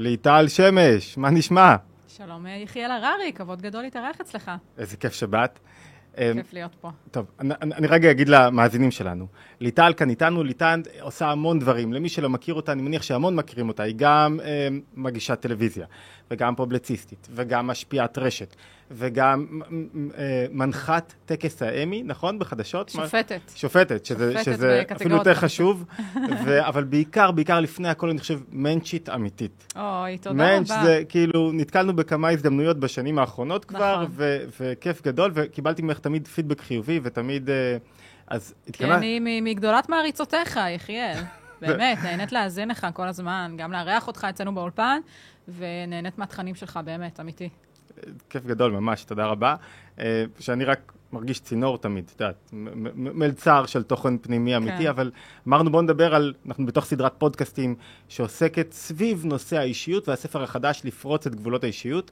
ליטל שמש, מה נשמע? שלום יחיאל הררי, כבוד גדול להתארח אצלך. איזה כיף שבאת. כיף להיות פה. טוב, אני, אני רגע אגיד למאזינים שלנו. ליטל כאן איתנו, ליטל עושה המון דברים. למי שלא מכיר אותה, אני מניח שהמון מכירים אותה. היא גם אה, מגישת טלוויזיה, וגם פובלציסטית, וגם משפיעת רשת, וגם אה, מנחת טקס האמי, נכון? בחדשות? שופטת. שופטת, שזה, שופטת שזה אפילו יותר חשוב. ו, אבל בעיקר, בעיקר לפני הכל, אני חושב, מענצ'ית אמיתית. אוי, תודה מענץ' רבה. זה כאילו, נתקלנו בכמה הזדמנויות בשנים האחרונות כבר, נכון. ו- וכיף גדול, וקיבלתי ממך תמיד פידבק חיובי, ותמיד... אה, אז כי התכוונת... אני מ- מגדולת מעריצותיך, יחיאל. באמת, נהנית להאזין לך כל הזמן, גם לארח אותך אצלנו באולפן, ונהנית מהתכנים שלך, באמת, אמיתי. כיף גדול, ממש, תודה רבה. אה, שאני רק מרגיש צינור תמיד, את יודעת, מלצר של תוכן פנימי אמיתי, כן. אבל אמרנו בואו נדבר על, אנחנו בתוך סדרת פודקאסטים שעוסקת סביב נושא האישיות והספר החדש לפרוץ את גבולות האישיות.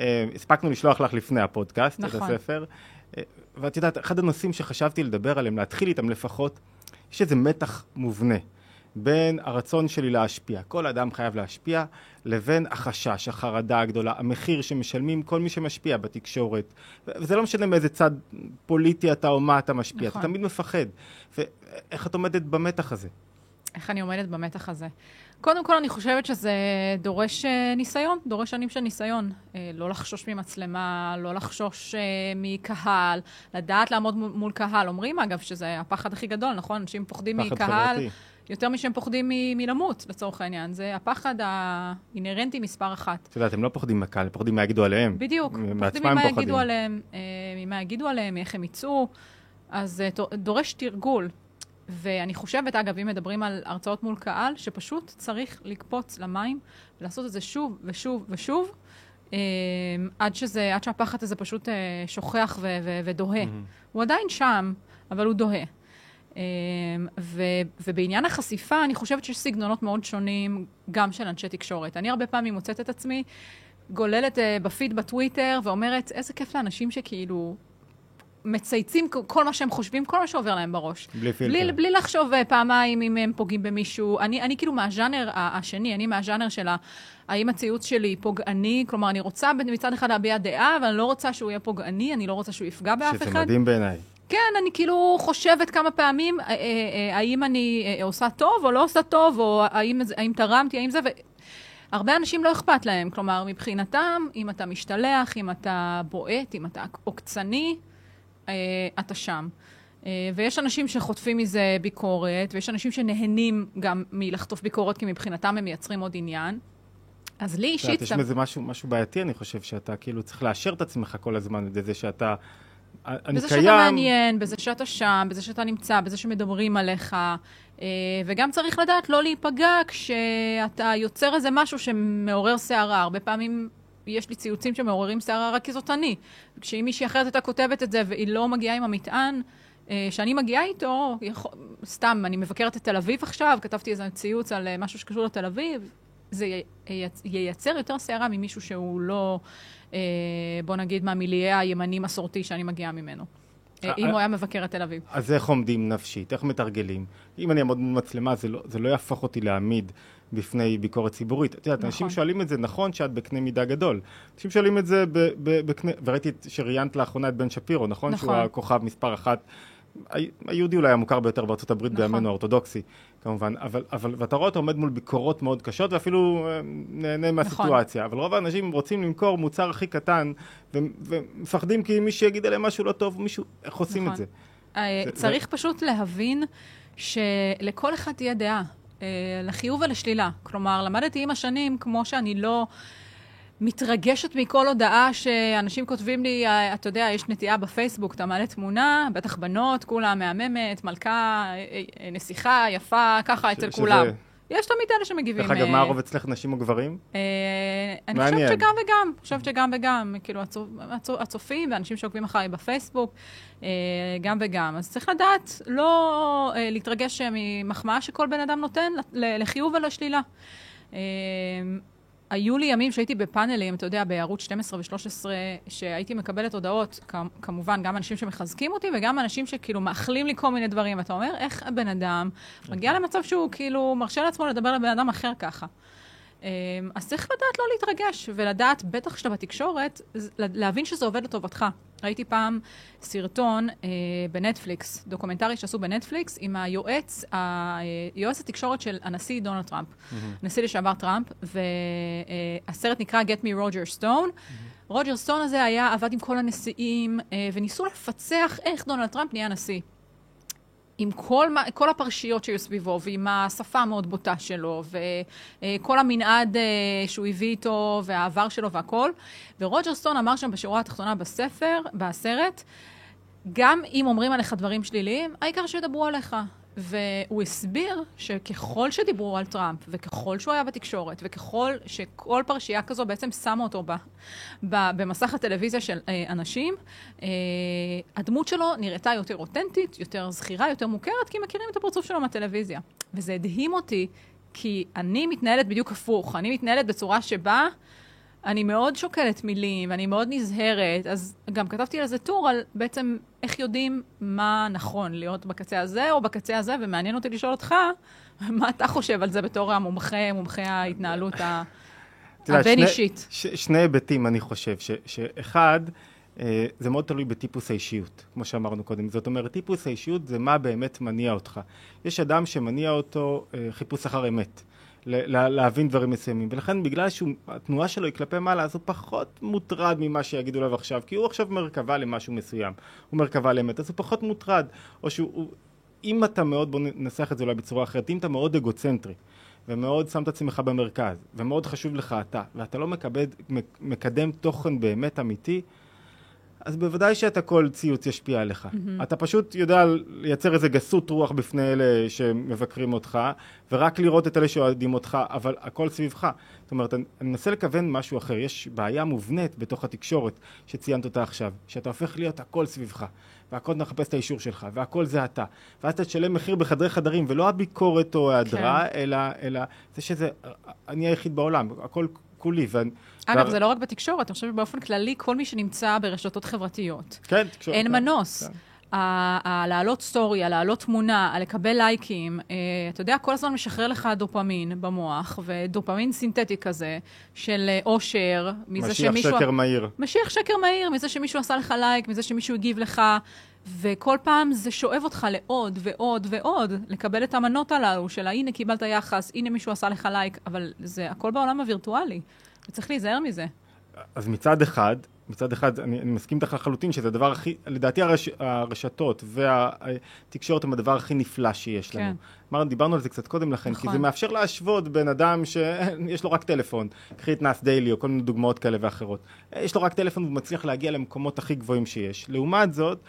אה, הספקנו לשלוח לך לפני הפודקאסט, נכון. את הספר. אה, ואת יודעת, אחד הנושאים שחשבתי לדבר עליהם, להתחיל איתם לפחות, יש איזה מתח מובנה בין הרצון שלי להשפיע, כל אדם חייב להשפיע, לבין החשש, החרדה הגדולה, המחיר שמשלמים כל מי שמשפיע בתקשורת. וזה לא משנה מאיזה צד פוליטי אתה או מה אתה משפיע, נכון. אתה תמיד מפחד. ואיך את עומדת במתח הזה? איך אני עומדת במתח הזה? קודם כל, אני חושבת שזה דורש אה, ניסיון, דורש שנים של ניסיון. אה, לא לחשוש ממצלמה, לא לחשוש אה, מקהל, לדעת לעמוד מול, קהל. אומרים, אגב, שזה הפחד הכי גדול, נכון? אנשים פוחדים פחד מקהל חברתי. יותר משהם פוחדים מ- מלמות, לצורך העניין. זה הפחד האינהרנטי מספר אחת. את יודעת, הם לא פוחדים מהקהל, הם פוחדים מה יגידו עליהם. בדיוק, פוחדים בעצמם ממה. יגידו עליהם, אה, ממה יגידו עליהם, איך הם יצאו. אז אה, דורש תרגול. ואני חושבת, אגב, אם מדברים על הרצאות מול קהל, שפשוט צריך לקפוץ למים ולעשות את זה שוב ושוב ושוב, אה, עד, שזה, עד שהפחד הזה פשוט אה, שוכח ו- ו- ודוהה. הוא עדיין שם, אבל הוא דוהה. אה, ו- ובעניין החשיפה, אני חושבת שיש סגנונות מאוד שונים, גם של אנשי תקשורת. אני הרבה פעמים מוצאת את עצמי גוללת uh, בפיד בטוויטר ואומרת, איזה כיף לאנשים שכאילו מצייצים כל- מה שהם חושבים, כל מה שעובר להם בראש. בלי פילטר. בלי, בלי לחשוב uh, פעמיים אם הם פוגעים במישהו. אני, אני כאילו מהז'אנר השני, אני מהז'אנר של ה- האם הציוץ שלי פוגעני, כלומר, אני רוצה מצד אחד להביע דעה, אבל אני לא רוצה שהוא יהיה פוגעני, אני לא רוצה שהוא יפגע באף שזה אחד. מדהים בעיניי. כן, אני כאילו חושבת כמה פעמים, אה, אה, אה, האם אני עושה טוב או לא עושה טוב, או האם, זה- האם תרמתי, האם זה... ו... הרבה אנשים לא אכפת להם, כלומר, מבחינתם, אם אתה משתלח, אם אתה בועט, אם אתה עוקצני, אה, אתה שם. אה, ויש אנשים שחוטפים מזה ביקורת, ויש אנשים שנהנים גם מלחטוף ביקורת, כי מבחינתם הם מייצרים עוד עניין. אז לי את אישית... יש בזה משהו, משהו בעייתי, אני חושב, שאתה כאילו צריך לאשר את עצמך כל הזמן, בזה שאתה... אני בזה קיים... שאתה מעניין, בזה שאתה שם, בזה שאתה נמצא, בזה שמדברים עליך. אה, וגם צריך לדעת לא להיפגע כשאתה יוצר איזה משהו שמעורר סערה. הרבה פעמים יש לי ציוצים שמעוררים סערה רק כי זאת אני. כשאם מישהי אחרת הייתה כותבת את זה והיא לא מגיעה עם המטען אה, שאני מגיעה איתו, יכול, סתם, אני מבקרת את תל אביב עכשיו, כתבתי איזה ציוץ על אה, משהו שקשור לתל אביב, זה ייצר יותר סערה ממישהו שהוא לא, אה, בוא נגיד, מהמיליה הימני מסורתי שאני מגיעה ממנו. אה, אם אה, הוא היה מבקר את תל אביב. אז איך עומדים נפשית? איך מתרגלים? אם אני אעמוד מול מצלמה, זה לא, זה לא יהפוך אותי להעמיד בפני ביקורת ציבורית. את יודעת, נכון. אנשים שואלים את זה, נכון שאת בקנה מידה גדול. אנשים שואלים את זה בקנה... וראיתי שראיינת לאחרונה את בן שפירו, נכון? נכון. שהוא הכוכב מספר אחת. היהודי אולי המוכר ביותר בארצות הברית נכון. בימינו האורתודוקסי, כמובן. אבל, אבל, ואתה רואה אותו עומד מול ביקורות מאוד קשות, ואפילו אה, נהנה מהסיטואציה. אבל רוב האנשים רוצים למכור מוצר הכי קטן, ו- ומפחדים כי מישהו יגיד עליהם משהו לא טוב, מישהו... איך עושים נכון. את זה? אה, זה- צריך פשוט להבין שלכל אחד תהיה דעה, אה, לחיוב ולשלילה. כלומר, למדתי עם השנים, כמו שאני לא מתרגשת מכל הודעה שאנשים כותבים לי, אה, אתה יודע, יש נטייה בפייסבוק, אתה מעלה תמונה, בטח בנות, כולה מהממת, מלכה, אה, אה, נסיכה, יפה, ככה אצל שזה- כולם. יש תמיד אלה שמגיבים. דרך אגב, אה, מה הרוב אצלך, נשים או גברים? אה, אני. חושבת שגם וגם, חושבת שגם וגם, כאילו הצופ- הצופ- הצופים ואנשים שעוקבים אחריי בפייסבוק, אה, גם וגם. אז צריך לדעת לא אה, להתרגש ממחמאה שכל בן אדם נותן לחיוב ולשלילה. היו לי ימים שהייתי בפאנלים, אתה יודע, בערוץ 12 ו-13, שהייתי מקבלת הודעות, כמובן, גם אנשים שמחזקים אותי וגם אנשים שכאילו מאחלים לי כל מיני דברים. אתה אומר, איך הבן אדם מגיע למצב שהוא כאילו מרשה לעצמו לדבר לבן אדם אחר ככה. אה, אז צריך לדעת לא להתרגש, ולדעת, בטח כשאתה בתקשורת, להבין שזה עובד לטובתך. ראיתי פעם סרטון אה, בנטפליקס, דוקומנטרי שעשו בנטפליקס, עם היועץ, היועץ התקשורת של הנשיא דונלד טראמפ, mm-hmm. הנשיא לשעבר טראמפ, והסרט נקרא Get Me Roger Stone. Mm-hmm. רוג'ר סטון הזה היה, עבד עם כל הנשיאים, אה, וניסו לפצח איך דונלד טראמפ נהיה נשיא. עם כל, כל הפרשיות שהיו סביבו, ועם השפה המאוד בוטה שלו, וכל המנעד אה, שהוא הביא איתו, והעבר שלו והכל. ורוג'ר סטון אמר שם בשורה התחתונה בספר, בסרט, גם אם אומרים עליך דברים שליליים, העיקר שידברו עליך. והוא הסביר שככל שדיברו על טראמפ, וככל שהוא היה בתקשורת, וככל שכל פרשייה כזו בעצם שמה אותו ב, ב, במסך הטלוויזיה של אה, אנשים, אה, הדמות שלו נראתה יותר אותנטית, יותר זכירה, יותר מוכרת, כי מכירים את הפרצוף שלו מהטלוויזיה. וזה הדהים אותי, כי אני מתנהלת בדיוק הפוך. אני מתנהלת בצורה שבה... אני מאוד שוקלת מילים, ואני מאוד נזהרת, אז גם כתבתי על זה טור על בעצם איך יודעים מה נכון להיות בקצה הזה או בקצה הזה, ומעניין אותי לשאול אותך, מה אתה חושב על זה בתור המומחה, מומחה ההתנהלות הבין-אישית? שני, היבטים, אני חושב, ש, שאחד, אה, זה מאוד תלוי בטיפוס האישיות, כמו שאמרנו קודם. זאת אומרת, טיפוס האישיות זה מה באמת מניע אותך. יש אדם שמניע אותו אה, חיפוש אחר אמת. להבין דברים מסוימים, ולכן בגלל שהתנועה שלו היא כלפי מעלה, אז הוא פחות מוטרד ממה שיגידו עליו עכשיו, כי הוא עכשיו מרכבה למשהו מסוים, הוא מרכבה לאמת, אז הוא פחות מוטרד, או שהוא, אם אתה מאוד, בוא ננסח את זה אולי בצורה אחרת, אם אתה מאוד אגוצנטרי, ומאוד שם את עצמך במרכז, ומאוד חשוב לך אתה, ואתה לא מקבד, מקדם תוכן באמת אמיתי, אז בוודאי שאת הכל ציוץ ישפיע עליך. Mm-hmm. אתה פשוט יודע לייצר איזה גסות רוח בפני אלה שמבקרים אותך, ורק לראות את אלה שאוהדים אותך, אבל הכל סביבך. זאת אומרת, אני מנסה לכוון משהו אחר. יש בעיה מובנית בתוך התקשורת שציינת אותה עכשיו, שאתה הופך להיות הכל סביבך, והכל מחפש את האישור שלך, והכל זה אתה. ואז אתה תשלם מחיר בחדרי חדרים, ולא הביקורת או ההדרה, כן. אלא, אלא זה שזה, אני היחיד בעולם, הכל כולי. ואני, אגב, כבר... זה לא רק בתקשורת, אני חושבת שבאופן כללי, כל מי שנמצא ברשתות חברתיות. כן, תקשורת. אין כן, מנוס. כן. להעלות סטורי, להעלות תמונה, לקבל לייקים, אה, אתה יודע, כל הזמן משחרר לך דופמין במוח, ודופמין סינתטי כזה, של אה, אושר, מזה שמישהו... משיח שקר מהיר. משיח שקר מהיר, מזה שמישהו עשה לך לייק, מזה שמישהו הגיב לך, וכל פעם זה שואב אותך לעוד ועוד ועוד, לקבל את המנות הללו של הנה קיבלת יחס, הנה מישהו עשה לך לייק, אבל זה הכל בעולם הווירטואלי. וצריך להיזהר מזה. אז מצד אחד, מצד אחד, אני, אני מסכים איתך לחלוטין שזה הדבר הכי, לדעתי הרש, הרשתות והתקשורת הם הדבר הכי נפלא שיש כן. לנו. אמרנו, דיברנו על זה קצת קודם לכן, נכון. כי זה מאפשר להשוות בין אדם שיש לו רק טלפון, קחי את נאס דיילי או כל מיני דוגמאות כאלה ואחרות. יש לו רק טלפון והוא מצליח להגיע למקומות הכי גבוהים שיש. לעומת זאת,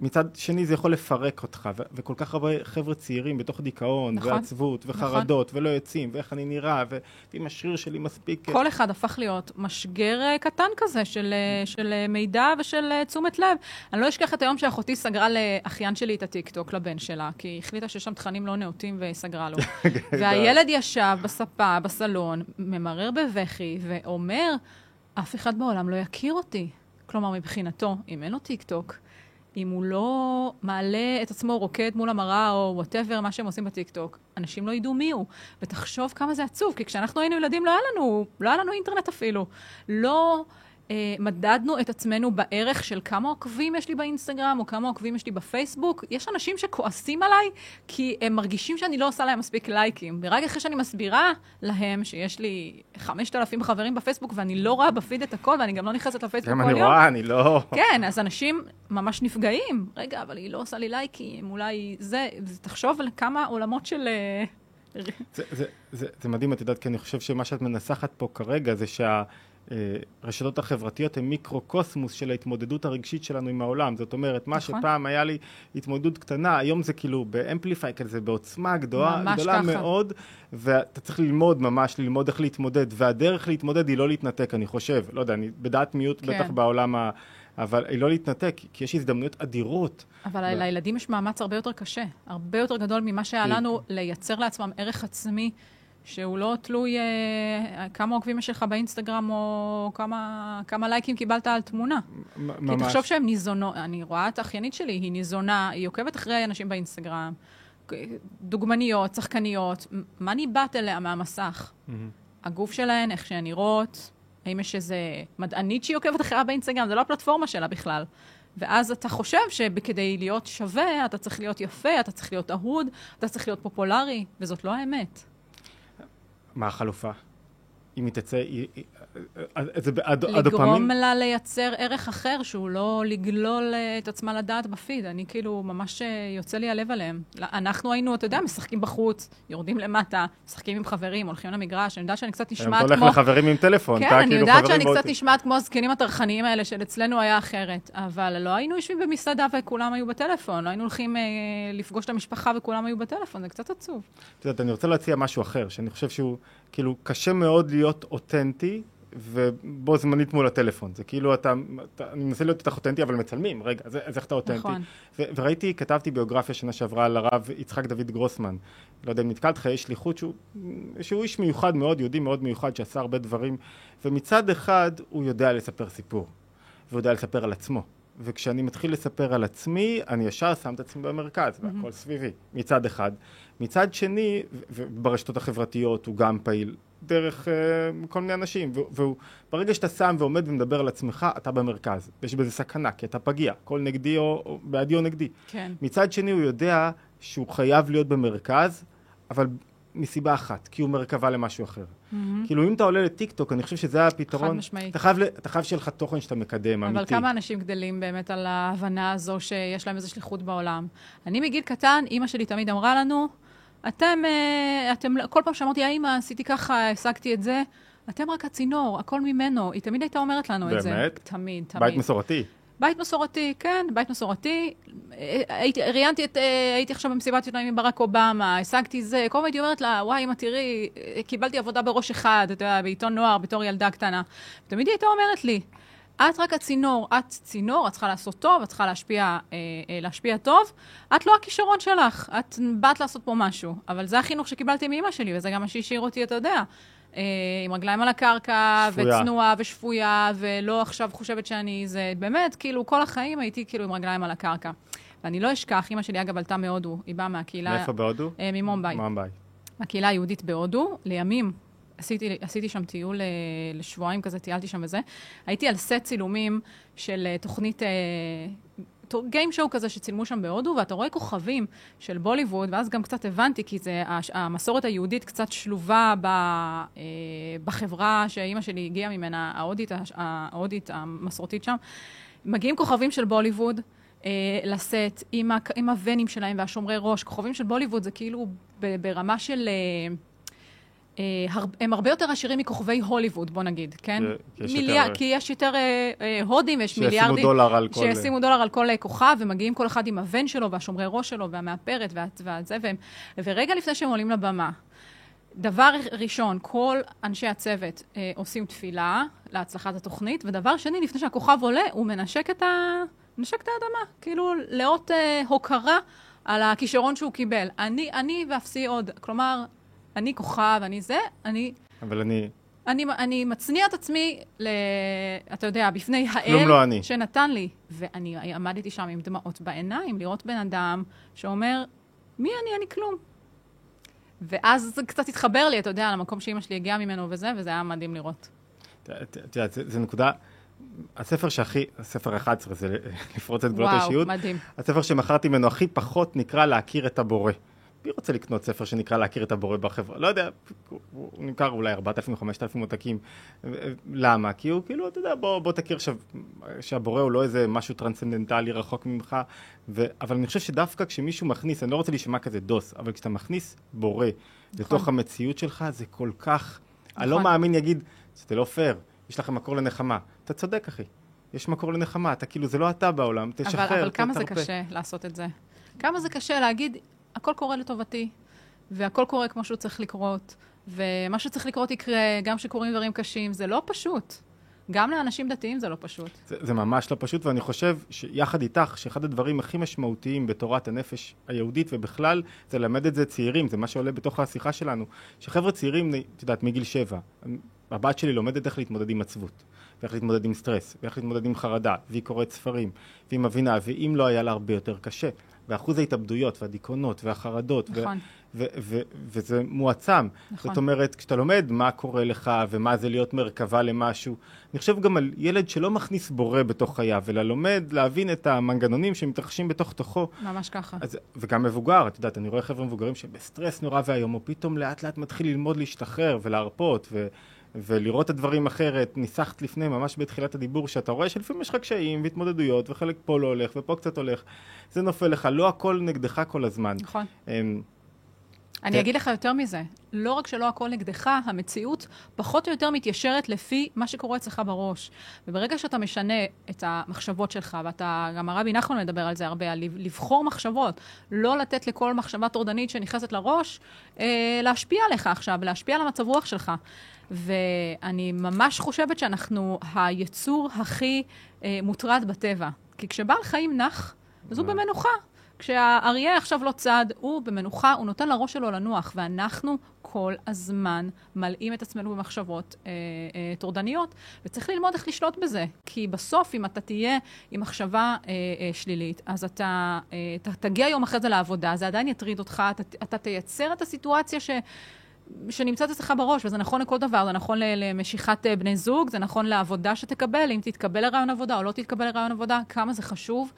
מצד שני זה יכול לפרק אותך, ו- וכל כך הרבה חבר'ה צעירים בתוך דיכאון, נכון, ועצבות, נכון. וחרדות, נכון. ולא יוצאים, ואיך אני נראה, ואם השריר שלי מספיק... כל אחד הפך להיות משגר אה, קטן כזה של, אה, של אה, מידע ושל תשומת לב. אני לא אשכח את היום שאחותי סגרה לאחיין שלי את הטיקטוק, לבן שלה, כי היא החליטה שיש שם תכנים לא נאותים וסגרה לו. והילד ישב בספה, בסלון, ממרר בבכי, ואומר, אף אחד בעולם לא יכיר אותי. כלומר, מבחינתו, אם אין לו טיקטוק, אם הוא לא מעלה את עצמו רוקד מול המראה או whatever, מה שהם עושים בטיקטוק, אנשים לא ידעו מי הוא. ותחשוב כמה זה עצוב, כי כשאנחנו היינו ילדים לא היה לנו, לא היה לנו אינטרנט אפילו. לא... אה, מדדנו את עצמנו בערך של כמה עוקבים יש לי באינסטגרם, או כמה עוקבים יש לי בפייסבוק. יש אנשים שכועסים עליי, כי הם מרגישים שאני לא עושה להם מספיק לייקים. ורק אחרי שאני מסבירה להם שיש לי 5,000 חברים בפייסבוק, ואני לא רואה בפיד את הכל, ואני גם לא נכנסת לפייסבוק כל יום. אני רואה, אני לא... כן, אז אנשים ממש נפגעים. רגע, אבל היא לא עושה לי לייקים, אולי זה... תחשוב על כמה עולמות של... אה, זה, זה, זה, זה מדהים, את יודעת, כי אני חושב שמה שאת מנסחת פה כרגע זה שה... הרשתות אה, החברתיות הן מיקרו-קוסמוס של ההתמודדות הרגשית שלנו עם העולם. זאת אומרת, מה נכון. שפעם היה לי התמודדות קטנה, היום זה כאילו באמפליפיי כזה, בעוצמה גדולה, גדולה מאוד, ואתה צריך ללמוד ממש, ללמוד איך להתמודד, והדרך להתמודד היא לא להתנתק, אני חושב. לא יודע, אני בדעת מיעוט כן. בטח בעולם ה... אבל היא לא להתנתק, כי יש הזדמנויות אדירות. אבל ו... לילדים יש מאמץ הרבה יותר קשה, הרבה יותר גדול ממה שהיה לנו לייצר לעצמם ערך עצמי. שהוא לא תלוי אה, כמה עוקבים יש לך באינסטגרם או כמה, כמה לייקים קיבלת על תמונה. ממש. כי תחשוב שהם ניזונות, אני רואה את האחיינית שלי, היא ניזונה, היא עוקבת אחרי אנשים באינסטגרם, דוגמניות, שחקניות, מה ניבט אליה מהמסך? Mm-hmm. הגוף שלהן, איך שהן נראות, האם יש איזה מדענית שהיא עוקבת אחריה באינסטגרם, זה לא הפלטפורמה שלה בכלל. ואז אתה חושב שכדי להיות שווה, אתה צריך להיות יפה, אתה צריך להיות אהוד, אתה צריך להיות פופולרי, וזאת לא האמת. מה החלופה? אם היא תצא, היא- לגרום? לה לייצר ערך אחר, שהוא לא לגלול אה, את עצמה לדעת בפיד. אני כאילו, ממש אה, יוצא לי הלב עליהם. לא, אנחנו היינו, אתה יודע, משחקים בחוץ, יורדים למטה, משחקים עם חברים, הולכים למגרש, אני יודעת שאני קצת נשמעת אתה הולך כמו... לחברים עם טלפון, כן, אתה אני כאילו יודעת חברים שאני מאוד- קצת נשמעת כמו הזקנים הטרחניים האלה, של אצלנו היה אחרת. אבל לא היינו יושבים במסעדה וכולם היו בטלפון, לא היינו הולכים אה, לפגוש את המשפחה וכולם היו בטלפון, זה קצת עצוב. את יודעת, אני רוצה להציע משהו אחר, שאני חושב שהוא, כאילו, קשה מאוד להיות אותנטי, ובו זמנית מול הטלפון. זה כאילו, אתה, אתה אני מנסה להיות איתך אותנטי, אבל מצלמים, רגע, אז, אז איך אתה אותנטי? נכון. ו- וראיתי, כתבתי ביוגרפיה שנה שעברה על הרב יצחק דוד גרוסמן. לא יודע אם נתקלת לך, יש שליחות שהוא, שהוא איש מיוחד מאוד, יהודי מאוד מיוחד, שעשה הרבה דברים, ומצד אחד הוא יודע לספר סיפור, והוא יודע לספר על עצמו. וכשאני מתחיל לספר על עצמי, אני ישר שם את עצמי במרכז, והכל סביבי, מצד אחד. מצד שני, וברשתות החברתיות הוא גם פעיל, דרך אה, כל מיני אנשים, והוא- והוא, ברגע שאתה שם ועומד ומדבר על עצמך, אתה במרכז. יש בזה סכנה, כי אתה פגיע, הכל נגדי או, או בעדי או נגדי. כן. מצד שני הוא יודע שהוא חייב להיות במרכז, אבל מסיבה אחת, כי הוא מרכבה למשהו אחר. כאילו אם אתה עולה לטיקטוק, אני חושב שזה הפתרון. חד משמעית. אתה חייב, אתה חייב שיהיה לך תוכן שאתה מקדם, אבל אמיתי. כמה אנשים גדלים באמת על ההבנה הזו שיש להם איזו שליחות בעולם? אני מגיל קטן, אימא שלי תמיד אמרה לנו, אתם, אה, אתם, כל פעם שאמרתי, האמא, עשיתי ככה, השגתי את זה, אתם רק הצינור, הכל ממנו. היא תמיד הייתה אומרת לנו את זה. באמת? תמיד, תמיד. בית מסורתי. בית מסורתי, כן, בית מסורתי. אה, הייתי, ראיינתי את, אה, הייתי עכשיו במסיבת עיתונאים עם ברק אובמה, השגתי זה, כל הזמן הייתי אומרת לה, וואי, אמא, תראי, קיבלתי עבודה בראש אחד, אתה יודע, בעיתון נוער, בתור ילדה קטנה. תמיד היא הייתה אומרת לי, את רק הצינור, את צינור, את צריכה לעשות טוב, את צריכה להשפיע, אה, אה, להשפיע טוב, את לא הכישרון שלך, את באת לעשות פה משהו. אבל זה החינוך שקיבלתי מאמא שלי, וזה גם מה שהשאיר אותי, אתה יודע. אה, עם רגליים על הקרקע, שפויה. וצנועה ושפויה, ולא עכשיו חושבת שאני זה, באמת, כאילו, כל החיים הייתי כאילו עם רגליים על הקרקע. ואני לא אשכח, אימא שלי אגב עלתה מהודו, היא באה מהקהילה, מאיפה בהודו? אה, ממומביי, ממביי. מהקהילה היהודית בהודו, לימים. עשיתי, עשיתי שם טיול אה, לשבועיים כזה, טיילתי שם וזה. הייתי על סט צילומים של אה, תוכנית, גיים שואו כזה שצילמו שם בהודו, ואתה רואה כוכבים של בוליווד, ואז גם קצת הבנתי, כי זה, המסורת היהודית קצת שלובה ב, אה, בחברה שאימא שלי הגיעה ממנה, ההודית, ההודית המסורתית שם. מגיעים כוכבים של בוליווד. אה, לסט עם, עם הוונים שלהם והשומרי ראש. כוכבים של בוליווד זה כאילו ברמה של... אה, אה, הם הרבה יותר עשירים מכוכבי הוליווד, בוא נגיד, כן? יש מיליאר- יותר- כי יש יותר אה, אה, הודים ויש שישימו מיליארדים. דולר על כל... שישימו דולר על כל אה, כוכב, ומגיעים כל אחד עם הוון שלו, והשומרי ראש שלו, והמאפרת, וה- והזה, והם... ורגע לפני שהם עולים לבמה, דבר ראשון, כל אנשי הצוות אה, עושים תפילה להצלחת התוכנית, ודבר שני, לפני שהכוכב עולה, הוא מנשק את, ה... מנשק את האדמה, כאילו לאות אה, הוקרה על הכישרון שהוא קיבל. אני, אני ואפסי עוד, כלומר, אני כוכב, אני זה, אני... אבל אני... אני, אני מצניע את עצמי, ל, אתה יודע, בפני האל לא אני. שנתן לי. ואני עמדתי שם עם דמעות בעיניים, לראות בן אדם שאומר, מי אני? אני כלום. ואז זה קצת התחבר לי, אתה יודע, למקום שאימא שלי הגיעה ממנו וזה, וזה היה מדהים לראות. את- יודעת, זה נקודה... הספר שהכי... הספר 11 זה לפרוץ את גבולות וואו, האישיות. מדהים. הספר שמכרתי ממנו הכי פחות נקרא להכיר את הבורא. מי רוצה לקנות ספר שנקרא להכיר את הבורא בחברה? לא יודע, הוא נמכר אולי 4,000 או 5,000 עותקים. למה? כי הוא כאילו, אתה יודע, בוא, בוא תכיר עכשיו שהבורא הוא לא איזה משהו טרנסצנדנטלי רחוק ממך. ו... אבל אני חושב שדווקא כשמישהו מכניס, אני לא רוצה להישמע כזה דוס, אבל כשאתה מכניס בורא לתוך המציאות שלך, זה כל כך... לא נכון. מאמין יגיד, זה לא פייר, יש לכם מקור לנחמה. אתה צודק, אחי. יש מקור לנחמה, אתה כאילו, זה לא אתה בעולם, תשחרר, אבל, אבל כמה זה. קשה לעשות את זה? כמה זה קשה להגיד, הכל קורה לטובתי, והכל קורה כמו שהוא צריך לקרות, ומה שצריך לקרות יקרה, גם כשקורים דברים קשים, זה לא פשוט. גם לאנשים דתיים זה לא פשוט. זה, זה ממש לא פשוט, ואני חושב שיחד איתך, שאחד הדברים הכי משמעותיים בתורת הנפש היהודית ובכלל, זה ללמד את זה צעירים, זה מה שעולה בתוך השיחה שלנו. שחבר'ה צעירים, את יודעת, מגיל שבע, הבת שלי לומדת איך להתמודד עם עצבות, ואיך להתמודד עם סטרס, ואיך להתמודד עם חרדה, והיא קוראת ספרים, והיא מבינה, ואם לא היה לה הרבה יותר קשה. ואחוז ההתאבדויות והדיכאונות והחרדות, נכון. ו- ו- ו- וזה מועצם. נכון. זאת אומרת, כשאתה לומד מה קורה לך ומה זה להיות מרכבה למשהו, אני חושב גם על ילד שלא מכניס בורא בתוך חייו, אלא לומד להבין את המנגנונים שמתרחשים בתוך תוכו. ממש ככה. אז, וגם מבוגר, את יודעת, אני רואה חבר'ה מבוגרים שבסטרס נורא ואיום, הוא פתאום לאט לאט מתחיל ללמוד להשתחרר ולהרפות ו, ולראות את הדברים אחרת. ניסחת לפני, ממש בתחילת הדיבור, שאתה רואה שלפעמים יש לך קשיים והתמודדויות, וחלק פה לא הולך ופה קצת הולך. זה נופל לך, לא הכל נגדך כל הזמן. נכון. אמ, אני. אגיד לך יותר מזה, לא רק שלא הכל נגדך, המציאות פחות או יותר מתיישרת לפי מה שקורה אצלך בראש. וברגע שאתה משנה את המחשבות שלך, ואתה, גם הרבי נחמן מדבר על זה הרבה, על לב- לבחור מחשבות, לא לתת לכל מחשבה טורדנית שנכנסת לראש, אה, להשפיע עליך עכשיו, להשפיע על המצב רוח שלך. ואני ממש חושבת שאנחנו היצור הכי אה, מוטרד בטבע. כי כשבעל חיים נח, אז הוא במנוחה. כשהאריה עכשיו לא צד, הוא במנוחה, הוא נותן לראש שלו לנוח, ואנחנו כל הזמן מלאים את עצמנו במחשבות אה, אה, טורדניות, וצריך ללמוד איך לשלוט בזה. כי בסוף, אם אתה תהיה עם מחשבה אה, אה, שלילית, אז אתה, אה, אתה תגיע יום אחרי זה לעבודה, זה עדיין יטריד אותך, אתה, אתה תייצר את הסיטואציה ש... שנמצאת אצלך בראש, וזה נכון לכל דבר, זה נכון למשיכת אה, בני זוג, זה נכון לעבודה שתקבל, אם תתקבל לרעיון עבודה או לא תתקבל לרעיון עבודה, כמה זה חשוב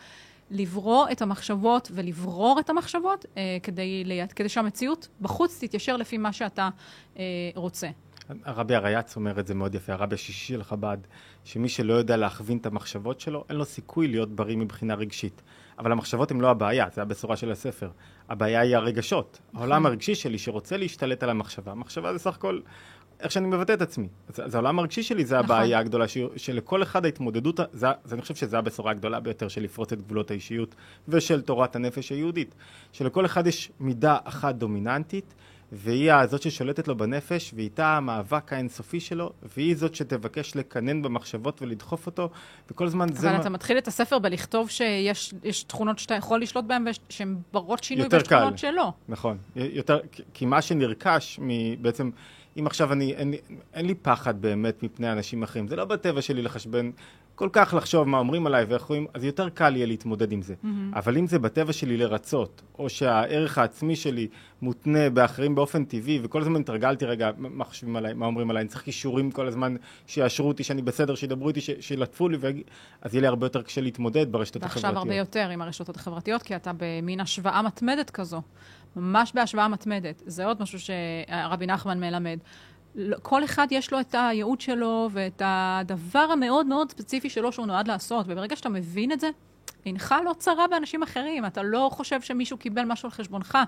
לברוא את המחשבות ולברור את המחשבות אה, כדי, כדי שהמציאות בחוץ תתיישר לפי מה שאתה אה, רוצה. הרבי הרייץ אומר את זה מאוד יפה, הרבי השישי של חב"ד, שמי שלא יודע להכווין את המחשבות שלו, אין לו סיכוי להיות בריא מבחינה רגשית. אבל המחשבות הן לא הבעיה, זה הבשורה של הספר. הבעיה היא הרגשות. העולם הרגשי שלי שרוצה להשתלט על המחשבה. המחשבה זה סך הכל איך שאני מבטא את עצמי. אז, אז העולם הרגשי שלי זה נכון. הבעיה הגדולה, ש, שלכל אחד ההתמודדות, זה, זה, אני חושב שזו הבשורה הגדולה ביותר של לפרוץ את גבולות האישיות ושל תורת הנפש היהודית. שלכל אחד יש מידה אחת דומיננטית, והיא הזאת ששולטת לו בנפש, ואיתה המאבק האינסופי שלו, והיא זאת שתבקש לקנן במחשבות ולדחוף אותו, וכל הזמן זה... אבל מה- אתה מתחיל את הספר בלכתוב שיש יש תכונות שאתה יכול לשלוט בהן ושהן ברות שינוי, ויש קל. תכונות שלא. נכון, יותר, כי- כי מה שנרכש מ- בעצם, אם עכשיו אני, אין, אין לי פחד באמת מפני אנשים אחרים, זה לא בטבע שלי לחשבן, כל כך לחשוב מה אומרים עליי ואיך רואים, אז יותר קל יהיה להתמודד עם זה. אבל אם זה בטבע שלי לרצות, או שהערך העצמי שלי מותנה באחרים באופן טבעי, וכל הזמן התרגלתי, רגע, מה חושבים עליי, מה אומרים עליי, אני צריך כישורים כל הזמן שיאשרו אותי, שאני בסדר, שידברו איתי, ש- שילטפו לי, ויג... אז יהיה לי הרבה יותר קשה להתמודד ברשתות החברתיות. ועכשיו הרבה יותר עם הרשתות החברתיות, כי אתה במין השוואה מתמדת כזו. ממש בהשוואה מתמדת. זה עוד משהו שרבי נחמן מלמד. לא- כל אחד יש לו את הייעוד שלו ואת הדבר המאוד מאוד ספציפי שלו שהוא נועד לעשות, וברגע שאתה מבין את זה, אינך לא צרה באנשים אחרים, אתה לא חושב שמישהו קיבל משהו על חשבונך.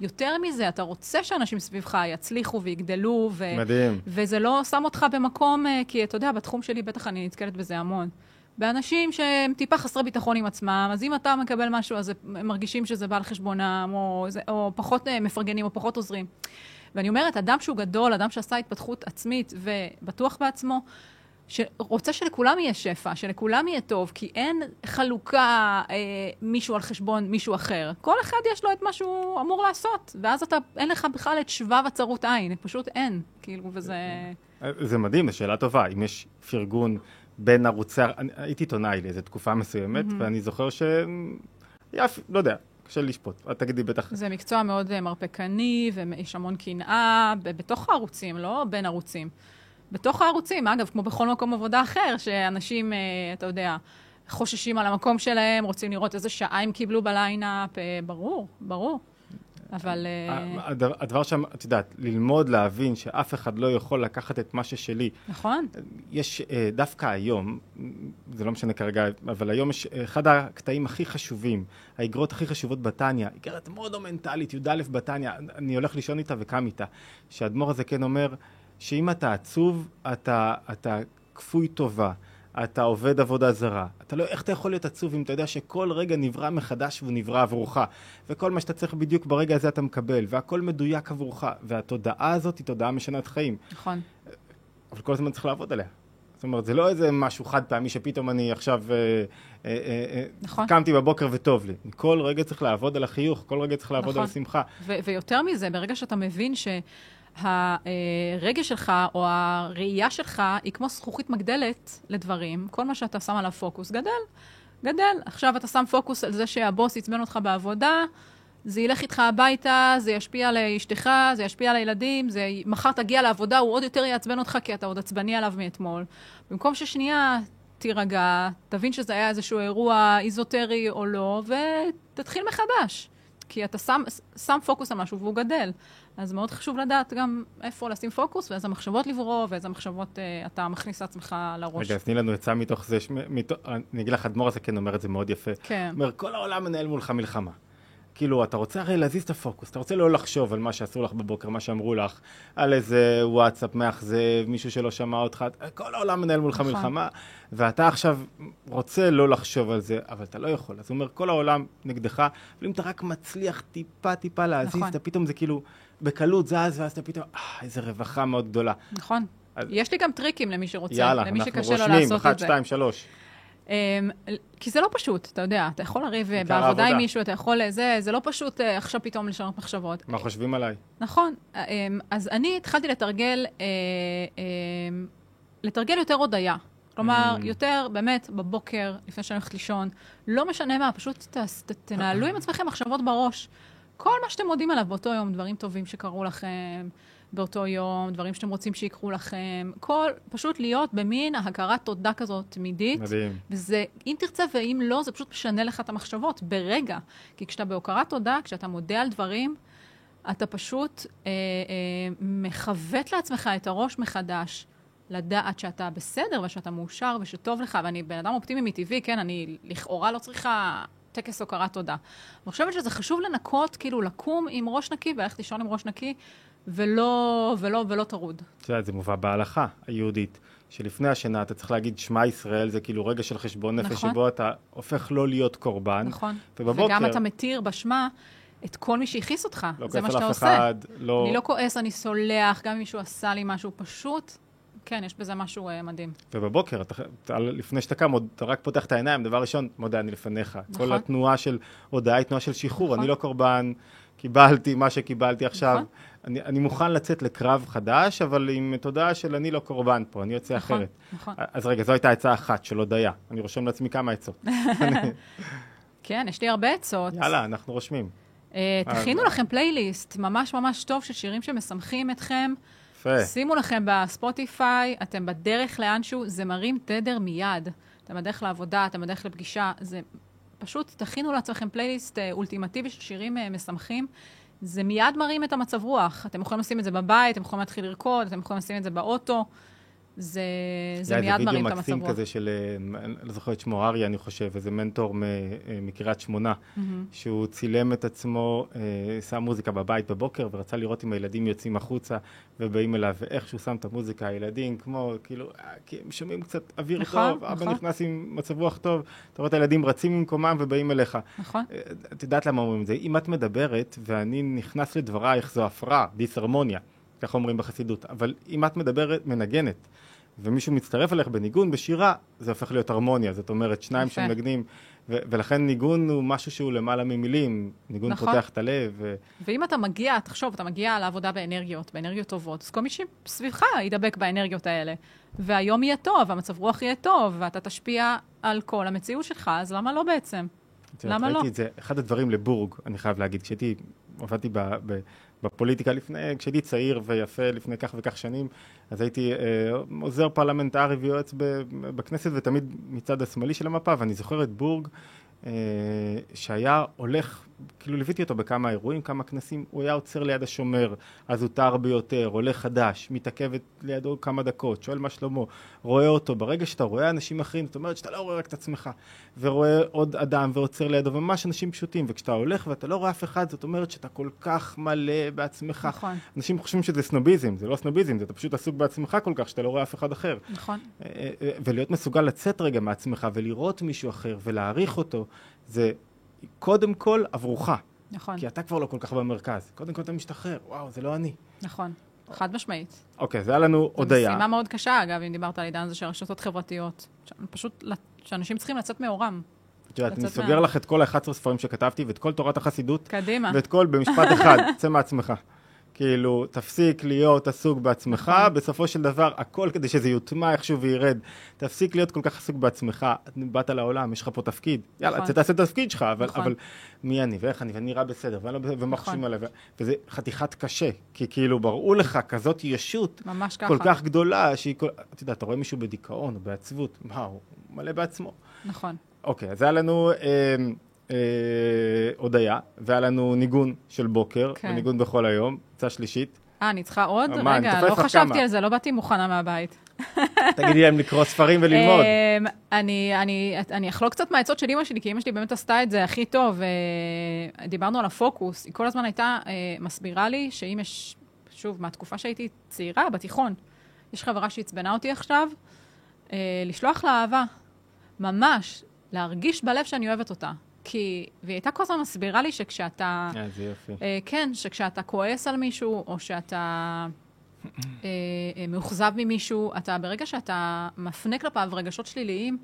יותר מזה, אתה רוצה שאנשים סביבך יצליחו ויגדלו, ו... מדהים. וזה לא שם אותך במקום, אה, כי אתה יודע, בתחום שלי בטח אני נתקלת בזה המון. באנשים שהם טיפה חסרי ביטחון עם עצמם, אז אם אתה מקבל משהו, אז הם מרגישים שזה בא על חשבונם, או, או פחות אה, מפרגנים, או פחות עוזרים. ואני אומרת, אדם שהוא גדול, אדם שעשה התפתחות עצמית ובטוח בעצמו, שרוצה שלכולם יהיה שפע, שלכולם יהיה טוב, כי אין חלוקה אה, מישהו על חשבון מישהו אחר. כל אחד יש לו את מה שהוא אמור לעשות, ואז אתה, אין לך בכלל את שבב הצרות עין, פשוט אין. כאילו, וזה... זה מדהים, זו שאלה טובה. אם יש פרגון בין ערוצי... אני הייתי עיתונאי לאיזו תקופה מסוימת, ואני זוכר ש... היה, לא יודע, קשה לשפוט. את תגידי בטח. זה מקצוע מאוד אה, מרפקני, ויש המון קנאה בתוך הערוצים, לא בין ערוצים. בתוך הערוצים, אגב, כמו בכל מקום עבודה אחר, שאנשים, אה, אתה יודע, חוששים על המקום שלהם, רוצים לראות איזה שעה הם קיבלו בליינאפ, אה, ברור, ברור. אבל... אה, הדבר, הדבר שם, את יודעת, ללמוד להבין שאף אחד לא יכול לקחת את מה ששלי. נכון, יש אה, דווקא היום, זה לא משנה כרגע, אבל היום יש אה, אחד הקטעים הכי חשובים, האיגרות הכי חשובות בתניא, איגרת מונומנטלית, י"א בתניא, אני הולך לישון איתה וקם איתה, שהאדמו"ר הזה כן אומר, שאם אתה עצוב, אתה, אתה כפוי טובה. אתה עובד עבודה זרה. אתה לא, איך אתה יכול להיות עצוב אם אתה יודע שכל רגע נברא מחדש והוא נברא עבורך, וכל מה שאתה צריך בדיוק ברגע הזה אתה מקבל, והכל מדויק עבורך, והתודעה הזאת היא תודעה משנת חיים. נכון. אבל כל הזמן צריך לעבוד עליה. זאת אומרת, זה לא איזה משהו חד פעמי שפתאום אני עכשיו אה, אה, אה, אה, נכון. קמתי בבוקר וטוב לי. כל רגע צריך לעבוד על החיוך, כל רגע צריך לעבוד נכון. על השמחה. ויותר מזה, ברגע שאתה מבין שהרגש שלך או הראייה שלך היא כמו זכוכית מגדלת לדברים, כל מה שאתה שם עליו פוקוס גדל. גדל. עכשיו אתה שם פוקוס על זה שהבוס עצבן אותך בעבודה, זה ילך איתך הביתה, זה ישפיע על אשתך, זה ישפיע על הילדים, זה... מחר תגיע לעבודה, הוא עוד יותר יעצבן אותך כי אתה עוד עצבני עליו מאתמול. במקום ששנייה תירגע, תבין שזה היה איזשהו אירוע איזוטרי או לא, ותתחיל מחדש. כי אתה שם, שם פוקוס על משהו והוא גדל. אז מאוד חשוב לדעת גם איפה לשים פוקוס, ואיזה מחשבות לברוא, ואיזה מחשבות אה, אתה מכניס לעצמך לראש. רגע, אז תני לנו עצה מתוך זה, מתוך, אני אגיד לך, אדמו"ר הזה כן אומר את זה מאוד יפה. כן. אומר, כל העולם מנהל מולך מלחמה. כאילו, אתה רוצה הרי להזיז את הפוקוס, אתה רוצה לא לחשוב על מה שעשו לך בבוקר, מה שאמרו לך, על איזה וואטסאפ מאכזב, מישהו שלא שמע אותך, כל העולם מנהל מולך נכון. מלחמה, ואתה עכשיו רוצה לא לחשוב על זה, אבל אתה לא יכול. אז הוא אומר, כל העולם נגדך, אבל אם אתה רק מצליח טיפה-טיפה להזיז, נכון. אתה פתאום זה כאילו בקלות זז, ואז אתה פתאום, אה, איזה רווחה מאוד גדולה. נכון. אז... יש לי גם טריקים למי שרוצה, יאללה, למי שקשה לו לעשות את זה. יאללה, אנחנו רושמים, 1, 2, 3. כי זה לא פשוט, אתה יודע, אתה יכול לריב אה, בעבודה. עם מישהו, אתה יכול, אה, זה, זה לא פשוט uh, עכשיו פתאום לשנות מחשבות. מה חושבים עליי? נכון, um, אז אני התחלתי לתרגל, uh, um, לתרגל יותר הודיה. כלומר, mm. יותר באמת בבוקר, לפני שאני הולכת לישון, לא משנה מה, פשוט ת, ת, תנהלו עם עצמכם מחשבות בראש. כל מה שאתם מודים עליו באותו יום, דברים טובים שקרו לכם, באותו יום, דברים שאתם רוצים שיקרו לכם, כל, פשוט להיות במין הכרת תודה כזאת תמידית. מדהים. וזה, אם תרצה ואם לא, זה פשוט משנה לך את המחשבות ברגע. כי כשאתה בהוקרת תודה, כשאתה מודה על דברים, אתה פשוט אה, אה, מכוות לעצמך את הראש מחדש. לדעת שאתה בסדר ושאתה מאושר ושטוב לך, ואני בן אדם אופטימי מטבעי, כן, אני לכאורה לא צריכה טקס הוקרת תודה. אני חושבת שזה חשוב לנקות, כאילו לקום עם ראש נקי וללכת לישון עם ראש נקי, ולא, ולא, ולא טרוד. את יודעת, זה מובא בהלכה היהודית, שלפני השינה אתה צריך להגיד שמע ישראל, זה כאילו רגע של חשבון נפש, נכון. שבו אתה הופך לא להיות קורבן. נכון. ובבוקר... וגם אתה מתיר בשמע את כל מי שהכעיס אותך. לא זה מה שאתה עושה. אחד, לא... אני לא כועס, אני סולח, גם אם מישהו עשה לי משהו פשוט. כן, יש בזה משהו uh, מדהים. ובבוקר, אתה, אתה, לפני שאתה קם, עוד, אתה רק פותח את העיניים, דבר ראשון, מודה אני לפניך. נכון. כל התנועה של הודעה היא תנועה של שחרור, נכון. אני לא קורבן, קיבלתי מה שקיבלתי עכשיו. נכון. אני, אני מוכן לצאת לקרב חדש, אבל עם תודעה של אני לא קורבן פה, אני יוצא נכון, אחרת. נכון. אז רגע, זו הייתה עצה אחת של הודיה. אני רושם לעצמי כמה עצות. כן, יש לי הרבה עצות. יאללה, אנחנו רושמים. Uh, תכינו אז... לכם פלייליסט ממש ממש טוב של שירים שמשמחים אתכם. יפה. שימו לכם בספוטיפיי, אתם בדרך לאנשהו, זה מרים תדר מיד. אתם בדרך לעבודה, אתם בדרך לפגישה, זה פשוט תכינו לעצמכם פלייליסט אה, אולטימטיבי של שירים אה, משמחים. זה מיד מרים את המצב רוח. אתם יכולים לשים את זה בבית, אתם יכולים להתחיל לרקוד, אתם יכולים לשים את זה באוטו. זה, זה מיד מרים את המצב רוח. זה וידאו מקסים כזה של, אה, אני לא זוכר את שמו, אריה, אני חושב, איזה מנטור אה, מקריית שמונה, mm-hmm. שהוא צילם את עצמו, אה, שם מוזיקה בבית בבוקר, ורצה לראות אם הילדים יוצאים החוצה ובאים אליו, ואיך שהוא שם את המוזיקה, הילדים, כמו, כאילו, כי הם שומעים קצת אוויר נכון, טוב, נכון. אבא נכנס עם מצב רוח טוב, אתה רואה את הילדים רצים ממקומם ובאים אליך. נכון. את יודעת למה אומרים את זה? אם את מדברת, ואני נכנס לדברייך, זו הפרעה, דיסהרמוניה. ככה אומרים בחסידות, אבל אם את מדברת, מנגנת, ומישהו מצטרף אליך בניגון, בשירה, זה הופך להיות הרמוניה, זאת אומרת, שניים יפה. שמנגנים, ו- ולכן ניגון הוא משהו שהוא למעלה ממילים, ניגון נכון. פותח את הלב. ו- ואם אתה מגיע, תחשוב, אתה מגיע לעבודה באנרגיות, באנרגיות טובות, אז כל מי שסביבך ידבק באנרגיות האלה, והיום יהיה טוב, המצב רוח יהיה טוב, ואתה תשפיע על כל המציאות שלך, אז למה לא בעצם? למה לא? את זה, אחד הדברים לבורג, אני חייב להגיד, כשהייתי, עבדתי ב- ב- בפוליטיקה לפני, כשהייתי צעיר ויפה לפני כך וכך שנים, אז הייתי אה, עוזר פרלמנטרי ויועץ בכנסת ותמיד מצד השמאלי של המפה, ואני זוכר את בורג אה, שהיה הולך כאילו ליוויתי אותו בכמה אירועים, כמה כנסים, הוא היה עוצר ליד השומר, הזוטר ביותר, עולה חדש, מתעכבת לידו כמה דקות, שואל מה שלמה, רואה אותו, ברגע שאתה רואה אנשים אחרים, זאת אומרת שאתה לא רואה רק את עצמך, ורואה עוד אדם ועוצר לידו, וממש אנשים פשוטים, וכשאתה הולך ואתה לא רואה אף אחד, זאת אומרת שאתה כל כך מלא בעצמך. נכון. אנשים חושבים שזה סנוביזם, זה לא סנוביזם, זה אתה פשוט עסוק בעצמך כל כך, שאתה לא רואה אף אחד אחר. נכון. אה, אה, אה, ולהיות מסוגל לצאת רגע מעצמך ולראות מישהו אחר ולהעריך אותו, זה קודם כל עבורך. נכון. כי אתה כבר לא כל כך במרכז. קודם כל אתה משתחרר, וואו, זה לא אני. נכון, חד משמעית. אוקיי, זה היה לנו הודיה. זו משימה מאוד קשה, אגב, אם דיברת על עידן הזה של רשתות חברתיות. פשוט, שאנשים צריכים לצאת מאורם. את יודעת, אני סוגר לך את כל ה-11 ספרים שכתבתי, ואת כל תורת החסידות. קדימה. ואת כל, במשפט אחד, צא מעצמך. כאילו, תפסיק להיות עסוק בעצמך, נכון. בסופו של דבר, הכל כדי שזה יוטמע איכשהו וירד. תפסיק להיות כל כך עסוק בעצמך, באת לעולם, יש לך פה תפקיד. יאללה, נכון. נכון. תעשה את התפקיד שלך, אבל, נכון. אבל מי אני ואיך אני ואני נראה בסדר, ואני לא בסדר, ומה נכון. חושבים עליי, ו- וזה חתיכת קשה, כי כאילו, בראו לך כזאת ישות ממש ככה. כל כך גדולה, שהיא כל... אתה יודע, אתה רואה מישהו בדיכאון או בעצבות, מה, הוא מלא בעצמו. נכון. אוקיי, אז היה לנו אה, אה, הודיה, והיה לנו ניגון של בוקר, כן. וניגון בכל היום, הצעה שלישית. אה, אני צריכה עוד? מה, אני רגע, לא חשבתי כמה. על זה, לא באתי מוכנה מהבית. תגידי להם לקרוא ספרים וללמוד. אמ, אני, אני, אני אחלוק קצת מהעצות של אימא שלי, כי אימא שלי באמת עשתה את זה הכי טוב. אה, דיברנו על הפוקוס, היא כל הזמן הייתה אה, מסבירה לי שאם יש, שוב, מהתקופה שהייתי צעירה, בתיכון, יש חברה שעצבנה אותי עכשיו, אה, לשלוח לה אהבה. ממש, להרגיש בלב שאני אוהבת אותה. כי, והיא הייתה כל הזמן מסבירה לי שכשאתה... אה, זה יופי. אה, כן, שכשאתה כועס על מישהו, או שאתה אה, אה, מאוכזב ממישהו, אתה, ברגע שאתה מפנה כלפיו רגשות שליליים,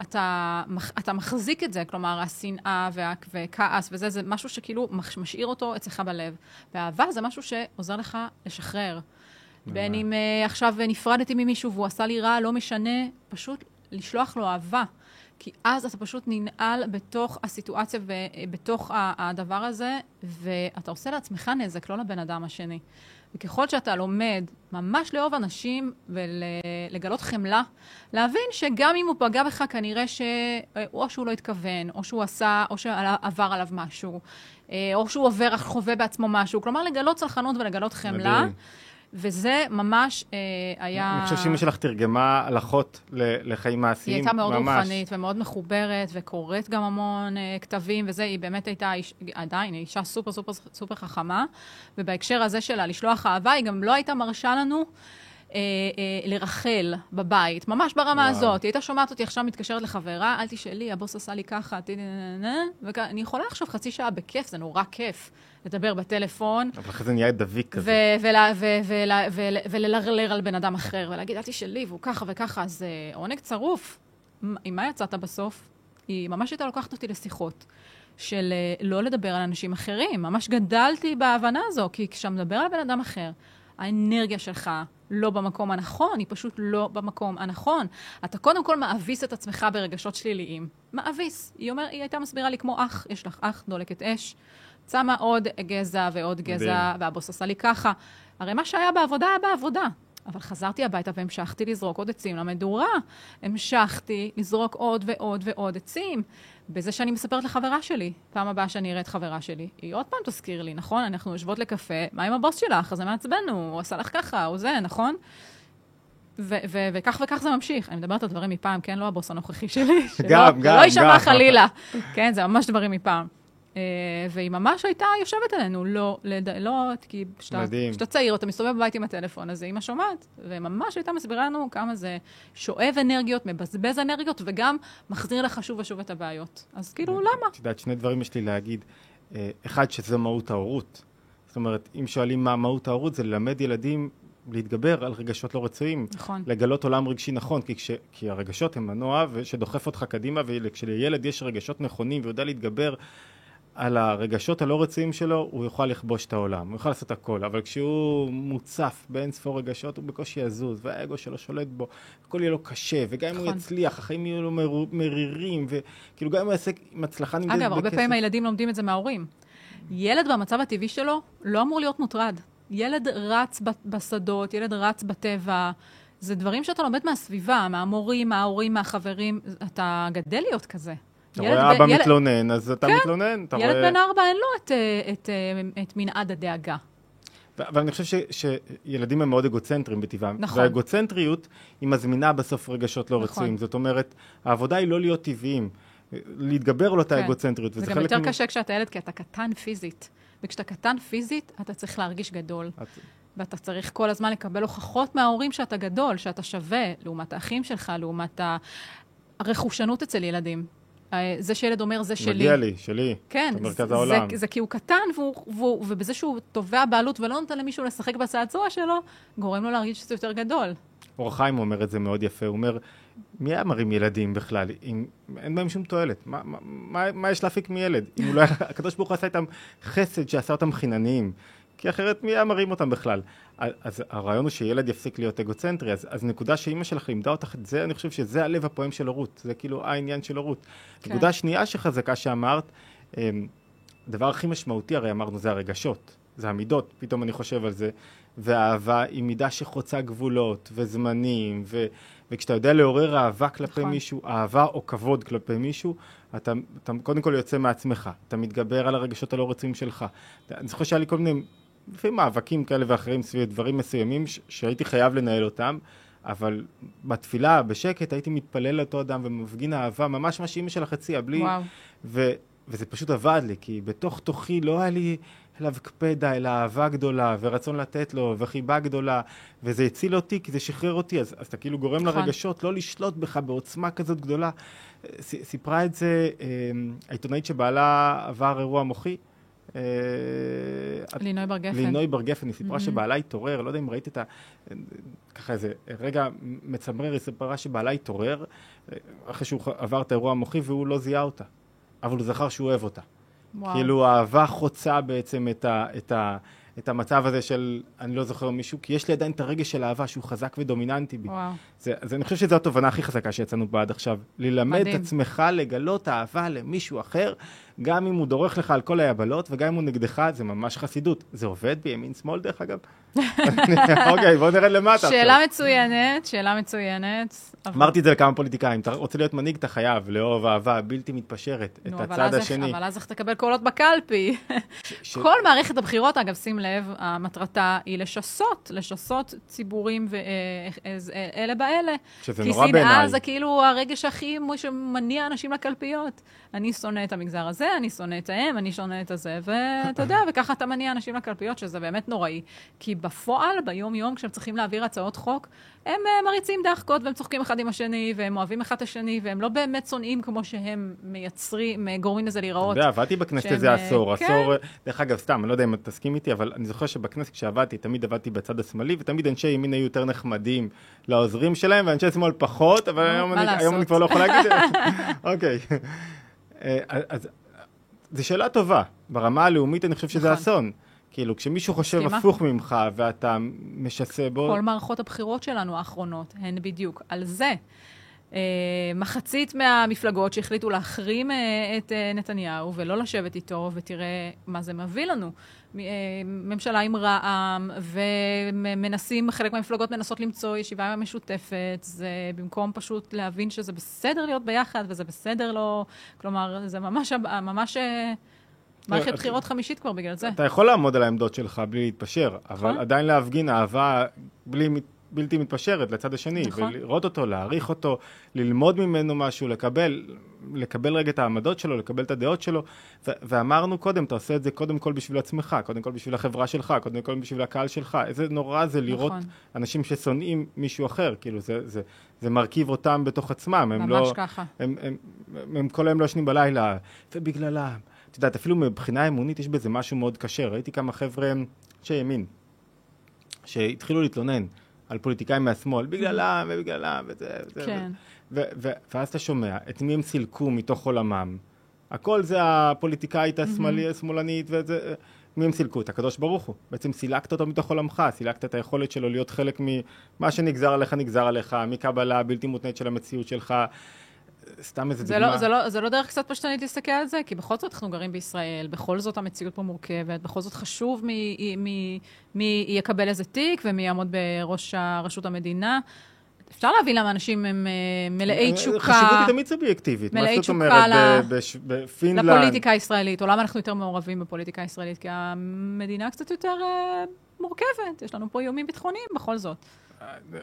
אתה, אתה מחזיק את זה, כלומר, השנאה וה, וכעס וזה, זה משהו שכאילו מש- משאיר אותו אצלך בלב. ואהבה זה משהו שעוזר לך לשחרר. בין אם אה, עכשיו נפרדתי ממישהו והוא עשה לי רע, לא משנה, פשוט לשלוח לו אהבה. כי אז אתה פשוט ננעל בתוך הסיטואציה ובתוך ה- הדבר הזה, ואתה עושה לעצמך נזק, לא לבן אדם השני. וככל שאתה לומד ממש לאהוב אנשים ולגלות חמלה, להבין שגם אם הוא פגע בך, כנראה שאו שהוא לא התכוון, או שהוא עשה, או שעבר עליו משהו, אה, או שהוא עובר, חווה בעצמו משהו. כלומר, לגלות צלחנות ולגלות חמלה. מדהים. וזה ממש אה, היה... אני חושב שאמא שלך תרגמה הלכות לחיים מעשיים, היא הייתה מאוד ממש. רוחנית ומאוד מחוברת, וקוראת גם המון אה, כתבים וזה, היא באמת הייתה, איש, עדיין, אישה סופר סופר סופר חכמה, ובהקשר הזה שלה לשלוח אהבה, היא גם לא הייתה מרשה לנו אה, אה, לרחל בבית, ממש ברמה וואו. הזאת. היא הייתה שומעת אותי עכשיו מתקשרת לחברה, אל תשאלי, הבוס עשה לי ככה, ואני יכולה עכשיו חצי שעה בכיף, זה נורא כיף לדבר בטלפון. אבל אחרי זה נהיה דביק כזה. וללרלר על בן אדם אחר, ולהגיד, אל תשאלי, והוא ככה וככה, אז אה, עונג צרוף. עם מה יצאת בסוף? היא ממש הייתה לוקחת אותי לשיחות של אה, לא לדבר על אנשים אחרים. ממש גדלתי בהבנה הזו, כי כשאתה מדבר על בן אדם אחר, האנרגיה שלך לא במקום הנכון, היא פשוט לא במקום הנכון. אתה קודם כל מאביס את עצמך ברגשות שליליים. מאביס. היא, אומר, היא הייתה מסבירה לי כמו אח, יש לך אח, דולקת אש. שמה עוד גזע ועוד גזע. והבוס עשה לי ככה. הרי מה שהיה בעבודה היה בעבודה. אבל חזרתי הביתה והמשכתי לזרוק עוד עצים למדורה. המשכתי לזרוק עוד ועוד ועוד עצים. בזה שאני מספרת לחברה שלי, פעם הבאה שאני אראה את חברה שלי, היא עוד פעם תזכיר לי, נכון? אנחנו יושבות לקפה, מה עם הבוס שלך? אז זה מעצבן, הוא עשה לך ככה, הוא זה, נכון? ו- ו- וכך וכך זה ממשיך. אני מדברת על דברים מפעם, כן? לא הבוס הנוכחי שלי. גם, זה גם, לא יישמע גם. חלילה. כן, זה ממש דברים מפעם. אה, והיא ממש הייתה יושבת עלינו, לא, לד... לא, כי. כשאתה צעיר, אתה מסתובב בבית עם הטלפון, אז אימא שומעת, וממש הייתה מסבירה לנו כמה זה שואב אנרגיות, מבזבז אנרגיות, וגם מחזיר לך שוב ושוב את הבעיות. אז כאילו, למה? את יודעת, שני דברים יש לי להגיד. אה, אחד, שזה מהות ההורות. זאת אומרת, אם שואלים מה מהות ההורות, זה ללמד ילדים להתגבר על רגשות לא רצויים. נכון. לגלות עולם רגשי נכון, כי, כש, כי הרגשות הם מנוע שדוחף אותך קדימה, וכשלילד יש רגשות נכונים ויודע להתגבר על הרגשות הלא רצויים שלו, הוא יוכל לכבוש את העולם, הוא יוכל לעשות הכל, אבל כשהוא מוצף באין ספור רגשות, הוא בקושי יזוז, והאגו שלו שולט בו, הכל יהיה לו קשה, וגם אם הוא נכון. יצליח, החיים יהיו לו מר- מרירים, וכאילו גם אם הוא יעשה עם הצלחה נמדדת בכסף. אגב, הרבה פעמים הילדים לומדים את זה מההורים. ילד במצב הטבעי שלו לא אמור להיות מוטרד. ילד רץ בשדות, ילד רץ בטבע. זה דברים שאתה לומד מהסביבה, מהמורים, מההורים, מהחברים. אתה גדל להיות כזה. אתה רואה אבא ילד- מתלונן, אז אתה כן, מתלונן, אתה ילד רואה... בן ארבע אין לו את, אה, את, אה, את מנעד הדאגה. אבל אני חושב ש, שילדים הם מאוד אגוצנטרים בטבעם. נכון. והאגוצנטריות היא מזמינה בסוף רגשות לא נכון. רצויים. זאת אומרת, העבודה היא לא להיות טבעיים. להתגבר על אותה כן. אגוצנטריות. זה גם יותר מ- קשה כשאתה ילד, כי אתה קטן פיזית. וכשאתה קטן פיזית, אתה צריך להרגיש גדול. את- ואתה צריך כל הזמן לקבל הוכחות מההורים שאתה גדול, שאתה שווה, לעומת האחים שלך, לעומת הרכושנות אצל ילדים. אה, זה שילד אומר, זה שלי. מגיע לי, שלי. כן, אתה מרכז זה, העולם. זה, זה כי הוא קטן, והוא, והוא, ובזה שהוא תובע בעלות ולא נותן למישהו לשחק בצעצוע שלו, גורם לו להרגיש שזה יותר גדול. אור חיים אומר את זה מאוד יפה, הוא אומר, מי היה מרים ילדים בכלל? אם, אין בהם שום תועלת. מה, מה, מה, מה יש להפיק מילד? אם אולי הקדוש ברוך הוא עשה איתם חסד שעשה אותם חינניים. כי אחרת מי היה מרים אותם בכלל? אז הרעיון הוא שילד יפסיק להיות אגוצנטרי, אז, אז נקודה שאימא שלך לימדה אותך את זה, אני חושב שזה הלב הפועם של הורות, זה כאילו העניין של הורות. כן. נקודה שנייה שחזקה שאמרת, אמ, הדבר הכי משמעותי הרי אמרנו זה הרגשות, זה המידות, פתאום אני חושב על זה, והאהבה היא מידה שחוצה גבולות וזמנים, ו, וכשאתה יודע לעורר אהבה כלפי נכון. מישהו, אהבה או כבוד כלפי מישהו, אתה, אתה קודם כל יוצא מעצמך, אתה מתגבר על הרגשות הלא רצויים שלך. אני זוכר שהיה לי כל מיני, לפעמים מאבקים כאלה ואחרים סביב דברים מסוימים ש, שהייתי חייב לנהל אותם, אבל בתפילה, בשקט, הייתי מתפלל לאותו אדם ומפגין אהבה, ממש מה שאימא שלך הציעה, בלי... וואו. ו, וזה פשוט עבד לי, כי בתוך תוכי לא היה לי אליו קפדה, אלא אהבה גדולה, ורצון לתת לו, וחיבה גדולה, וזה הציל אותי, כי זה שחרר אותי, אז, אז אתה כאילו גורם נכון. לרגשות לא לשלוט בך בעוצמה כזאת גדולה. סיפרה את זה אה, העיתונאית שבעלה עבר אירוע מוחי. אה, לינוי בר גפן. לינוי בר גפן, היא סיפרה mm-hmm. שבעלה התעורר, לא יודע אם ראית את ה... ככה איזה רגע מצמרר, היא סיפרה שבעלה התעורר אה, אחרי שהוא עבר את האירוע המוחי והוא לא זיהה אותה, אבל הוא זכר שהוא אוהב אותה. וואו. כאילו האהבה חוצה בעצם את, ה, את, ה, את המצב הזה של אני לא זוכר מישהו, כי יש לי עדיין את הרגש של אהבה שהוא חזק ודומיננטי בי. וואו. זה, אז אני חושב שזו התובנה הכי חזקה שיצאנו בה עד עכשיו. ללמד מדהים. את עצמך לגלות אהבה למישהו אחר, גם אם הוא דורך לך על כל היבלות, וגם אם הוא נגדך, זה ממש חסידות. זה עובד בימין שמאל דרך אגב? אוקיי, בוא נרד למטה. שאלה מצוינת, שאלה מצוינת. אמרתי את זה לכמה פוליטיקאים, אתה רוצה להיות מנהיג, אתה חייב לאהוב אהבה בלתי מתפשרת, את הצד השני. אבל אז איך תקבל קולות בקלפי? כל מערכת הבחירות, אגב, שים לב, המטרתה היא לשסות, לשסות ציבורים ואלה באלה. שזה נורא בעיניי. כי שנאה זה כאילו הרגש הכי שמניע אנשים לקלפיות. אני שונא את המגזר הזה, אני שונא את האם, אני שונא את הזה, ואתה יודע, וככה אתה מניע אנשים לקלפיות, שזה באמת נוראי. כי בפועל, ביום-יום, כשהם צריכים להעביר הצעות חוק, הם uh, מריצים דחקות והם צוחקים אחד עם השני, והם אוהבים אחד את השני, והם לא באמת שונאים כמו שהם מייצרים, גורמים לזה להיראות. אתה יודע, עבדתי בכנסת איזה עשור, כן. עשור, דרך אגב, סתם, אני לא יודע אם תסכים איתי, אבל אני זוכר שבכנסת כשעבדתי, תמיד עבדתי בצד השמאלי, ותמיד אנשי ימין היו יותר נחמדים לעוזרים שלהם, ואנשי שמאל פחות, אבל היום אני, היום אני כבר לא יכול להגיד את זה. אוקיי. אה, אז זו שאלה טובה. ברמה הלאומית אני חושב שזה נכון. אסון. כאילו, כשמישהו חושב סלימה. הפוך ממך ואתה משסה בו... כל מערכות הבחירות שלנו האחרונות הן בדיוק על זה. Uh, מחצית מהמפלגות שהחליטו להחרים uh, את uh, נתניהו ולא לשבת איתו, ותראה מה זה מביא לנו. ממשלה עם רע"מ, ומנסים, חלק מהמפלגות מנסות למצוא ישיבה משותפת, זה במקום פשוט להבין שזה בסדר להיות ביחד, וזה בסדר לא... כלומר, זה ממש... ממש מערכת בחירות חמישית כבר בגלל זה. אתה יכול לעמוד על העמדות שלך בלי להתפשר, אבל נכון. עדיין להפגין אהבה בלי... בלתי מתפשרת לצד השני, נכון. ולראות אותו, להעריך אותו, ללמוד ממנו משהו, לקבל, לקבל רגע את העמדות שלו, לקבל את הדעות שלו, ו- ואמרנו קודם, אתה עושה את זה קודם כל בשביל עצמך, קודם כל בשביל החברה שלך, קודם כל בשביל הקהל שלך, איזה נורא זה לראות נכון. אנשים ששונאים מישהו אחר, כאילו זה, זה, זה מרכיב אותם בתוך עצמם, הם לא... ממש ככה. הם, הם, הם, הם כל היום לא ישנים בלילה, ובגללם, את יודעת, אפילו מבחינה אמונית יש בזה משהו מאוד קשה, ראיתי כמה חבר'ה אנשי ימין, שהתחילו להתלונן. על פוליטיקאים מהשמאל, בגללם ובגללם וזה, וזה, כן. ו- ו- ואז אתה שומע את מי הם סילקו מתוך עולמם. הכל זה הפוליטיקאית השמאלנית וזה, מי הם סילקו? את הקדוש ברוך הוא. בעצם סילקת אותו מתוך עולמך, סילקת את היכולת שלו להיות חלק ממה שנגזר עליך נגזר עליך, מקבלה בלתי מותנית של המציאות שלך. סתם איזה זה דוגמה. לא, זה, לא, זה לא דרך קצת פשטנית להסתכל על זה, כי בכל זאת אנחנו גרים בישראל, בכל זאת המציאות פה מורכבת, בכל זאת חשוב מי, מי, מי יקבל איזה תיק ומי יעמוד בראש רשות המדינה. אפשר להבין למה אנשים הם uh, מלאי תשוקה. חשיבות היא תמיד סובייקטיבית. מלאי תשוקה בפינלנד. לפוליטיקה הישראלית, או למה אנחנו יותר מעורבים בפוליטיקה הישראלית? כי המדינה קצת יותר uh, מורכבת, יש לנו פה איומים ביטחוניים בכל זאת.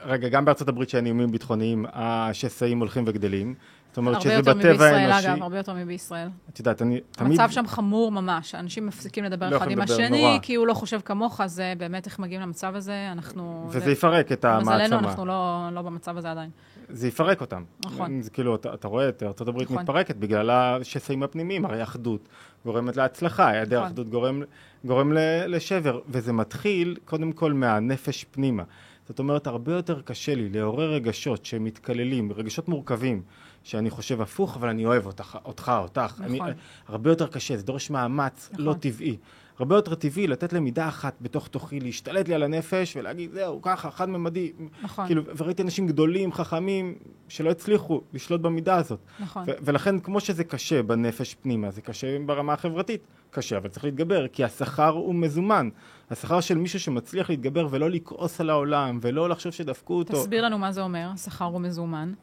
רגע, גם בארצות הברית שאין איומים ביטחוניים, השסעים הולכים וגדלים. זאת אומרת שזה בטבע האנושי. הרבה יותר מבישראל, אגב, הרבה יותר מבישראל. את יודעת, אני תמיד... המצב שם חמור ממש, אנשים מפסיקים לדבר לא אחד עם השני, נורא. כי הוא לא חושב כמוך, זה באמת איך מגיעים למצב הזה, אנחנו... וזה זה... יפרק את המעצמה. מזלנו, אנחנו לא, לא במצב הזה עדיין. זה יפרק אותם. נכון. זה כאילו, אתה, אתה רואה את ארצות הברית נכון. מתפרקת בגלל השסעים הפנימיים, הרי אחדות גורמת להצלחה, היעדר נכון. אחדות גורם, גורם לשבר, וזה מתחיל קודם כל מהנפש פנימה. זאת אומרת, הרבה יותר קשה לי לעורר רגשות שמתקללים, רגשות מורכבים, שאני חושב הפוך, אבל אני אוהב אותך, אותך אותך. נכון. אני, הרבה יותר קשה, זה דורש מאמץ נכון. לא טבעי. הרבה יותר טבעי לתת למידה אחת בתוך תוכי, להשתלט לי על הנפש ולהגיד, זהו, ככה, חד-ממדי. נכון. כאילו, וראיתי אנשים גדולים, חכמים, שלא הצליחו לשלוט במידה הזאת. נכון. ו- ולכן, כמו שזה קשה בנפש פנימה, זה קשה ברמה החברתית. קשה, אבל צריך להתגבר, כי השכר הוא מזומן. השכר של מישהו שמצליח להתגבר ולא לכעוס על העולם, ולא לחשוב שדפקו אותו. תסביר לנו מה זה אומר, שכר הוא מזומן.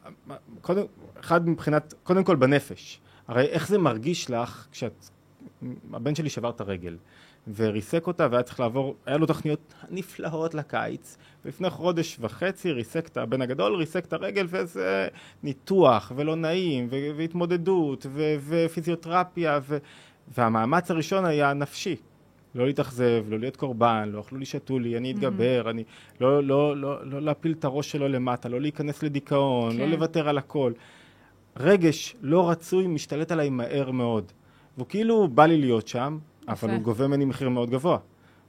קודם, אחד מבחינת, קודם כל בנפש. הרי איך זה מרגיש לך כשאת, הבן שלי שבר את הרגל, וריסק אותה והיה צריך לעבור, היה לו תוכניות נפלאות לקיץ, ולפני חודש וחצי ריסק את הבן הגדול, ריסק את הרגל, וזה ניתוח, ולא נעים, ו- והתמודדות, ו- ופיזיותרפיה, ו- והמאמץ הראשון היה נפשי. לא להתאכזב, לא להיות קורבן, לא אכלו לי, שתו לי, אני אתגבר, אני... לא, לא, לא, לא להפיל את הראש שלו למטה, לא להיכנס לדיכאון, כן. לא לוותר על הכל. רגש לא רצוי משתלט עליי מהר מאוד. והוא כאילו בא לי להיות שם, אבל הוא גובה ממני מחיר מאוד גבוה.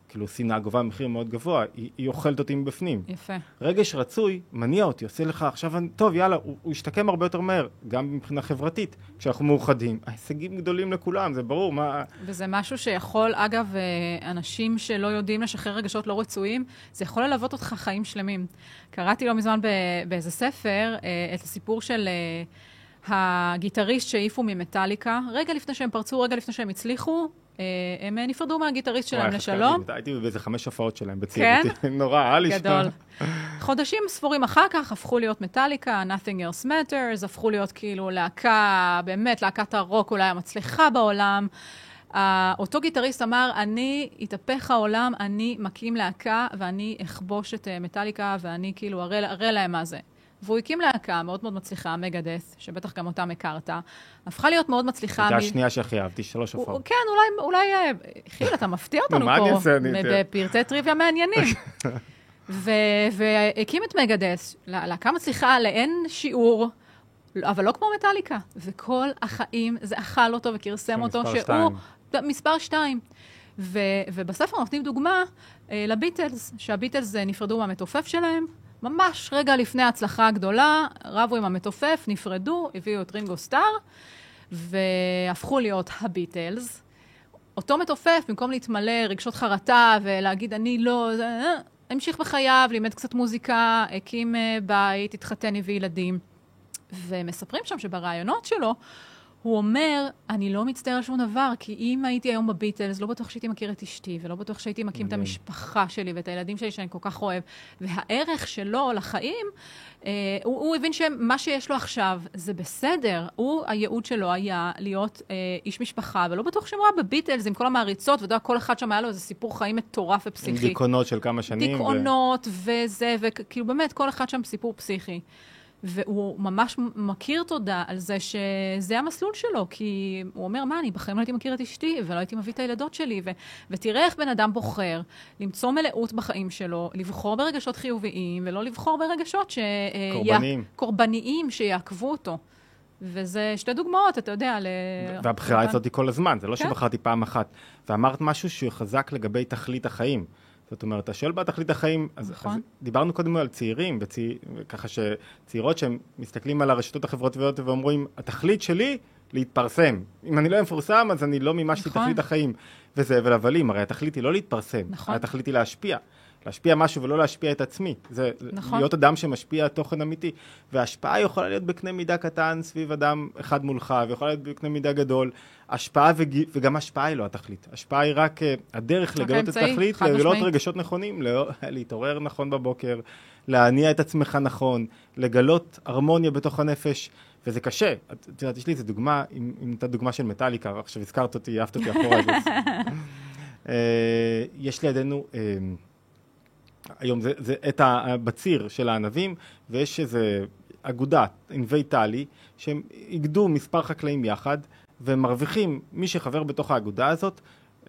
כאילו שנאה גובה מחיר מאוד גבוה, היא, היא אוכלת אותי מבפנים. יפה. רגש רצוי מניע אותי, עושה לך עכשיו, אני- טוב יאללה, הוא, הוא ישתקם הרבה יותר מהר, גם מבחינה חברתית, כשאנחנו מאוחדים. ההישגים גדולים לכולם, זה ברור, מה... וזה משהו שיכול, אגב, אה, אנשים שלא יודעים לשחרר רגשות לא רצויים, זה יכול ללוות אותך חיים שלמים. קראתי לא מזמן באיזה ספר אה, את הסיפור של אה, הגיטריסט שהעיפו ממטאליקה. רגע לפני שהם פרצו, רגע לפני שהם הצליחו, אה, הם אה, נפרדו מהגיטריסט שלהם לשלום. הייתי באיזה חמש הופעות שלהם בצעירותי. כן? נורא, היה לי גדול. חודשים ספורים אחר כך הפכו להיות מטאליקה, Nothing else matters, הפכו להיות כאילו להקה, באמת להקת הרוק אולי המצליחה בעולם. Uh, אותו גיטריסט אמר, אני, יתהפך העולם, אני מקים להקה ואני אכבוש את מטאליקה ואני כאילו אראה להם מה זה. והוא הקים להקה מאוד מאוד מצליחה, מגדס, שבטח גם אותם הכרת. הפכה להיות מאוד מצליחה. זו מ- השנייה שהכי אהבתי, שלוש הופעות. כן, אולי, אולי, אה, חיל, אתה מפתיע אותנו פה, בפרטי טריוויה מעניינים. ו- והקים את מגדס, לה- להקה מצליחה לאין שיעור, אבל לא כמו מטאליקה. וכל החיים זה אכל אותו וכרסם אותו, שהוא שתיים. מספר שתיים. ו- ובספר נותנים דוגמה אה, לביטלס, שהביטלס אה, נפרדו מהמתופף שלהם, ממש רגע לפני ההצלחה הגדולה, רבו עם המתופף, נפרדו, הביאו את רינגו סטאר, והפכו להיות הביטלס. אותו מתופף, במקום להתמלא רגשות חרטה ולהגיד אני לא, אה, המשיך בחייו, לימד קצת מוזיקה, הקים אה, בית, התחתן, הביא ילדים. ומספרים שם שברעיונות שלו, הוא אומר, אני לא מצטער על שום דבר, כי אם הייתי היום בביטלס, לא בטוח שהייתי מכיר את אשתי, ולא בטוח שהייתי מקים את. המשפחה שלי ואת הילדים שלי שאני כל כך אוהב. והערך שלו לחיים, אה, הוא, הוא הבין שמה שיש לו עכשיו זה בסדר. הוא, הייעוד שלו היה להיות אה, איש משפחה, ולא בטוח שהוא היה בביטלס עם כל המעריצות, ואתה יודע, כל אחד שם היה לו איזה סיפור חיים מטורף עם ופסיכי. דיכאונות של כמה שנים. ו- דיכאונות וזה, וכאילו באמת, כל אחד שם סיפור פסיכי. והוא ממש מכיר תודה על זה שזה המסלול שלו, כי הוא אומר, מה, אני בחיים לא הייתי מכיר את אשתי, ולא הייתי מביא את הילדות שלי, ו- ותראה איך בן אדם בוחר למצוא מלאות בחיים שלו, לבחור ברגשות חיוביים, ולא לבחור ברגשות ש... אה, קורבניים. יא- קורבניים שיעכבו אותו. וזה שתי דוגמאות, אתה יודע, ל... והבחירה הזאת היא כל הזמן, זה לא כן. שבחרתי פעם אחת. ואמרת משהו שהוא חזק לגבי תכלית החיים. זאת אומרת, אתה שואל מה תכלית החיים, אז, נכון. אז דיברנו קודם על צעירים, וצי, ככה שצעירות שהם מסתכלים על הרשתות החברתיות ואומרים, התכלית שלי להתפרסם. אם אני לא מפורסם, אז אני לא מימשתי נכון. תכלית החיים. וזה הבל הבלים, הרי התכלית היא לא להתפרסם, נכון. התכלית היא להשפיע. להשפיע משהו ולא להשפיע את עצמי. זה נכון. להיות אדם שמשפיע תוכן אמיתי. וההשפעה יכולה להיות בקנה מידה קטן סביב אדם אחד מולך, ויכולה להיות בקנה מידה גדול. השפעה וג... וגם השפעה היא לא התכלית. השפעה היא רק uh, הדרך רק לגלות את התכלית, לגלות משמעית. רגשות נכונים, לא... להתעורר נכון בבוקר, להניע את עצמך נכון, לגלות הרמוניה בתוך הנפש. וזה קשה. את יודעת, יש לי איזה דוגמה, אם נתת דוגמה של מטאליקה, עכשיו הזכרת אותי, העפת אותי אחורה. אה, יש לידינו, אה, היום זה, זה את ה, בציר של הענבים, ויש איזה אגודה, ענבי טלי, שהם איגדו מספר חקלאים יחד, ומרוויחים, מי שחבר בתוך האגודה הזאת,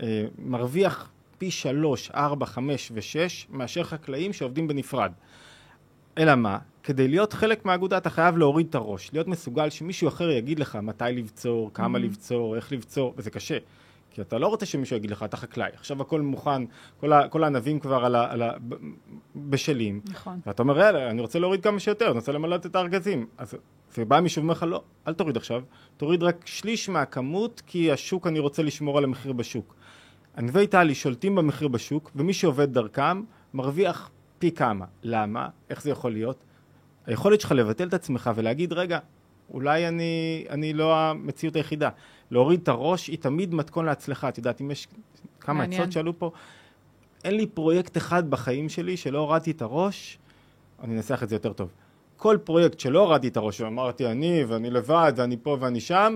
אה, מרוויח פי שלוש, ארבע, חמש ושש, מאשר חקלאים שעובדים בנפרד. אלא מה? כדי להיות חלק מהאגודה אתה חייב להוריד את הראש, להיות מסוגל שמישהו אחר יגיד לך מתי לבצור, כמה Mhm. לבצור, איך לבצור, וזה קשה. כי אתה לא רוצה שמישהו יגיד לך, אתה חקלאי, עכשיו הכל מוכן, כל, ה, כל הענבים כבר על ה, על ה, בשלים. נכון. ואתה אומר, יאללה, אני רוצה להוריד כמה שיותר, אני רוצה למלא את הארגזים. אז זה בא מישהו ואומר לך, לא, אל תוריד עכשיו, תוריד רק שליש מהכמות, כי השוק, אני רוצה לשמור על המחיר בשוק. ענבי טלי שולטים במחיר בשוק, ומי שעובד דרכם מרוויח פי כמה. למה? איך זה יכול להיות? היכולת שלך לבטל את עצמך ולהגיד, רגע, אולי אני, אני לא המציאות היחידה. להוריד את הראש היא תמיד מתכון להצלחה. את יודעת, אם יש כמה מעניין. עצות שעלו פה, אין לי פרויקט אחד בחיים שלי שלא הורדתי את הראש, אני אנסח את זה יותר טוב. כל פרויקט שלא הורדתי את הראש, ואמרתי אני, ואני לבד, ואני פה ואני שם,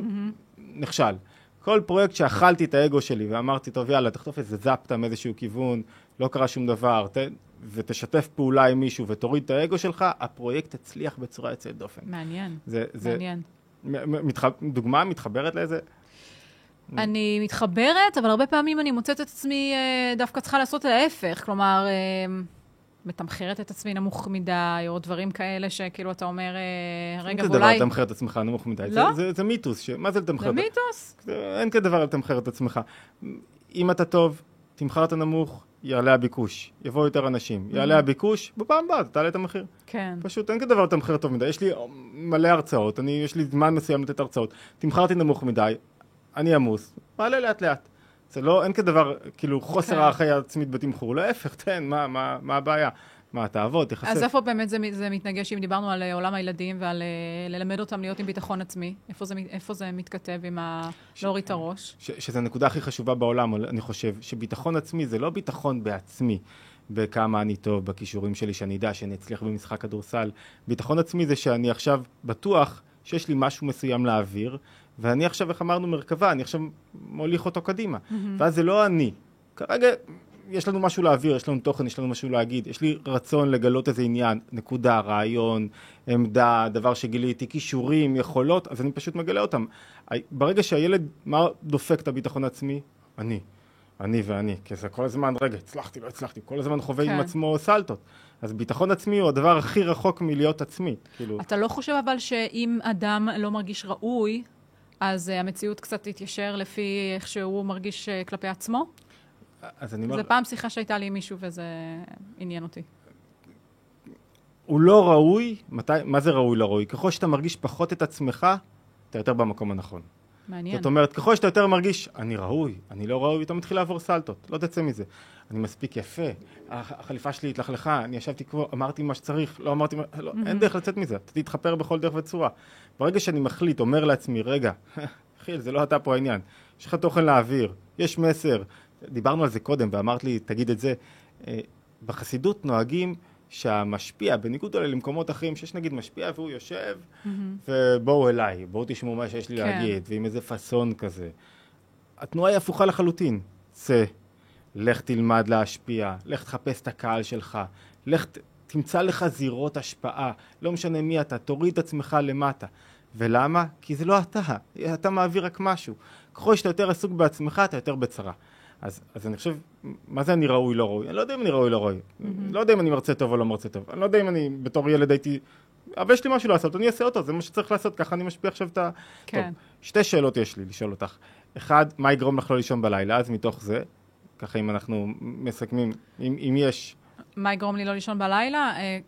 נכשל. כל פרויקט שאכלתי את האגו שלי ואמרתי, טוב, יאללה, תחטוף איזה זפטה מאיזשהו כיוון, לא קרה שום דבר, ת, ותשתף פעולה עם מישהו ותוריד את האגו שלך, הפרויקט הצליח בצורה יוצאת דופן. מעניין, זה, זה מעניין. מ- מ- מתח... דוגמה מתחברת לאיזה... אני מתחברת, אבל הרבה פעמים אני מוצאת את עצמי אה, דווקא צריכה לעשות ההפך. כלומר, אה, מתמחרת את עצמי נמוך מדי, או דברים כאלה שכאילו אתה אומר, אה, רגע, אין כזה דבר. לתמחר את עצמך נמוך מדי. לא? זה, זה, זה מיתוס, ש... מה זה לתמחר? זה את- מיתוס? אין כזה דבר לתמחר את עצמך. אם אתה טוב, תמחר את הנמוך, יעלה הביקוש. יבואו יותר אנשים. יעלה הביקוש, בפעם הבאה תעלה את המחיר. כן. פשוט אין כזה דבר לתמחר טוב מדי. יש לי מלא הרצאות, אני, יש לי זמן מסוים לתת הרצאות. תמחרתי נמוך מדי, אני עמוס, מעלה לאט לאט. זה לא, אין כזה דבר, כאילו, חוסר כן. הערכה עצמית בתמחור. להפך, תן, מה, מה, מה הבעיה? מה, תעבוד, תחסך. אז איפה באמת זה, זה מתנגש, אם דיברנו על אה, עולם הילדים ועל אה, ללמד אותם להיות עם ביטחון עצמי? איפה זה, איפה זה מתכתב עם ה... להוריד את הראש? ש- שזו הנקודה הכי חשובה בעולם, אני חושב, שביטחון עצמי זה לא ביטחון בעצמי, בכמה אני טוב, בכישורים שלי, שאני אדע שאני אצליח במשחק כדורסל. ביטחון עצמי זה שאני עכשיו בטוח שיש לי משהו מסוים להעביר, ואני עכשיו, איך אמרנו, מרכבה, אני עכשיו מוליך אותו קדימה. ואז זה לא אני. כרגע יש לנו משהו להעביר, יש לנו תוכן, יש לנו משהו להגיד, יש לי רצון לגלות איזה עניין, נקודה, רעיון, עמדה, דבר שגיליתי, כישורים, יכולות, אז אני פשוט מגלה אותם. ברגע שהילד, מה דופק את הביטחון העצמי? אני. אני ואני, כי זה כל הזמן, רגע, הצלחתי, לא הצלחתי, כל הזמן חווה כן. עם עצמו סלטות. אז ביטחון עצמי הוא הדבר הכי רחוק מלהיות עצמי. כאילו, אתה לא חושב אבל שאם אדם לא מרגיש ראוי, אז אה, המציאות קצת תתיישר לפי איך שהוא מרגיש אה, כלפי עצמו? אז אני אומר, זה פעם שיחה שהייתה לי עם מישהו וזה עניין אותי. הוא לא ראוי, מתי, מה זה ראוי לא ראוי? ככל שאתה מרגיש פחות את עצמך, אתה יותר במקום הנכון. מעניין. זאת אומרת, ככל שאתה יותר מרגיש, אני ראוי, אני לא ראוי, אתה מתחיל לעבור סלטות, לא תצא מזה. אני מספיק יפה, הח- החליפה שלי התלכלכה, אני ישבתי כמו, אמרתי מה שצריך, לא אמרתי מה, לא, אין דרך לצאת מזה, אתה תתחפר בכל דרך וצורה. ברגע שאני מחליט, אומר לעצמי, רגע, חיל, זה לא אתה פה העניין, יש לך תוכן להעביר, יש מסר, דיברנו על זה קודם ואמרת לי, תגיד את זה, אה, בחסידות נוהגים שהמשפיע, בניגוד אולי למקומות אחרים, שיש נגיד משפיע והוא יושב, ובואו אליי, בואו תשמעו מה שיש לי כן. להגיד, ועם איזה פאסון כזה. התנועה היא הפוכה לחלוטין. צא, לך תלמד להשפיע, לך תחפש את הקהל שלך, לך תמצא לך זירות השפעה, לא משנה מי אתה, תוריד את עצמך למטה. ולמה? כי זה לא אתה, אתה מעביר רק משהו. ככל שאתה יותר עסוק בעצמך, אתה יותר בצרה. אז, אז אני חושב, מה זה אני ראוי לא ראוי? אני לא יודע אם אני ראוי לא ראוי. לא יודע אם אני מרצה טוב או לא מרצה טוב. אני לא יודע אם אני בתור ילד הייתי... אבל יש לי משהו לעשות, אני אעשה אותו, זה מה שצריך לעשות, ככה אני משפיע עכשיו את ה... כן. טוב, שתי שאלות יש לי לשאול אותך. אחד, מה יגרום לך לא לישון בלילה? אז מתוך זה, ככה אם אנחנו מסכמים, אם, אם יש... מה יגרום לי לא לישון בלילה? אה,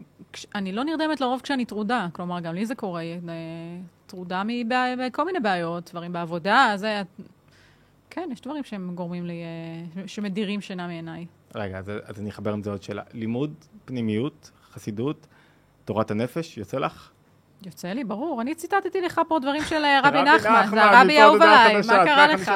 אני לא נרדמת לרוב כשאני טרודה. כלומר, גם לי זה קורה. אה, טרודה מכל מיני בעיות, דברים בעבודה, זה... כן, יש דברים שהם גורמים לי, אה, שמדירים שינה מעיניי. רגע, אז, אז אני אחבר עם זה עוד שאלה. לימוד, פנימיות, חסידות, תורת הנפש, יוצא לך? יוצא לי, ברור. אני ציטטתי לך פה דברים של אה, רבי נחמן, זה הרבי האהוב הודעה עליי, מה קרה לך?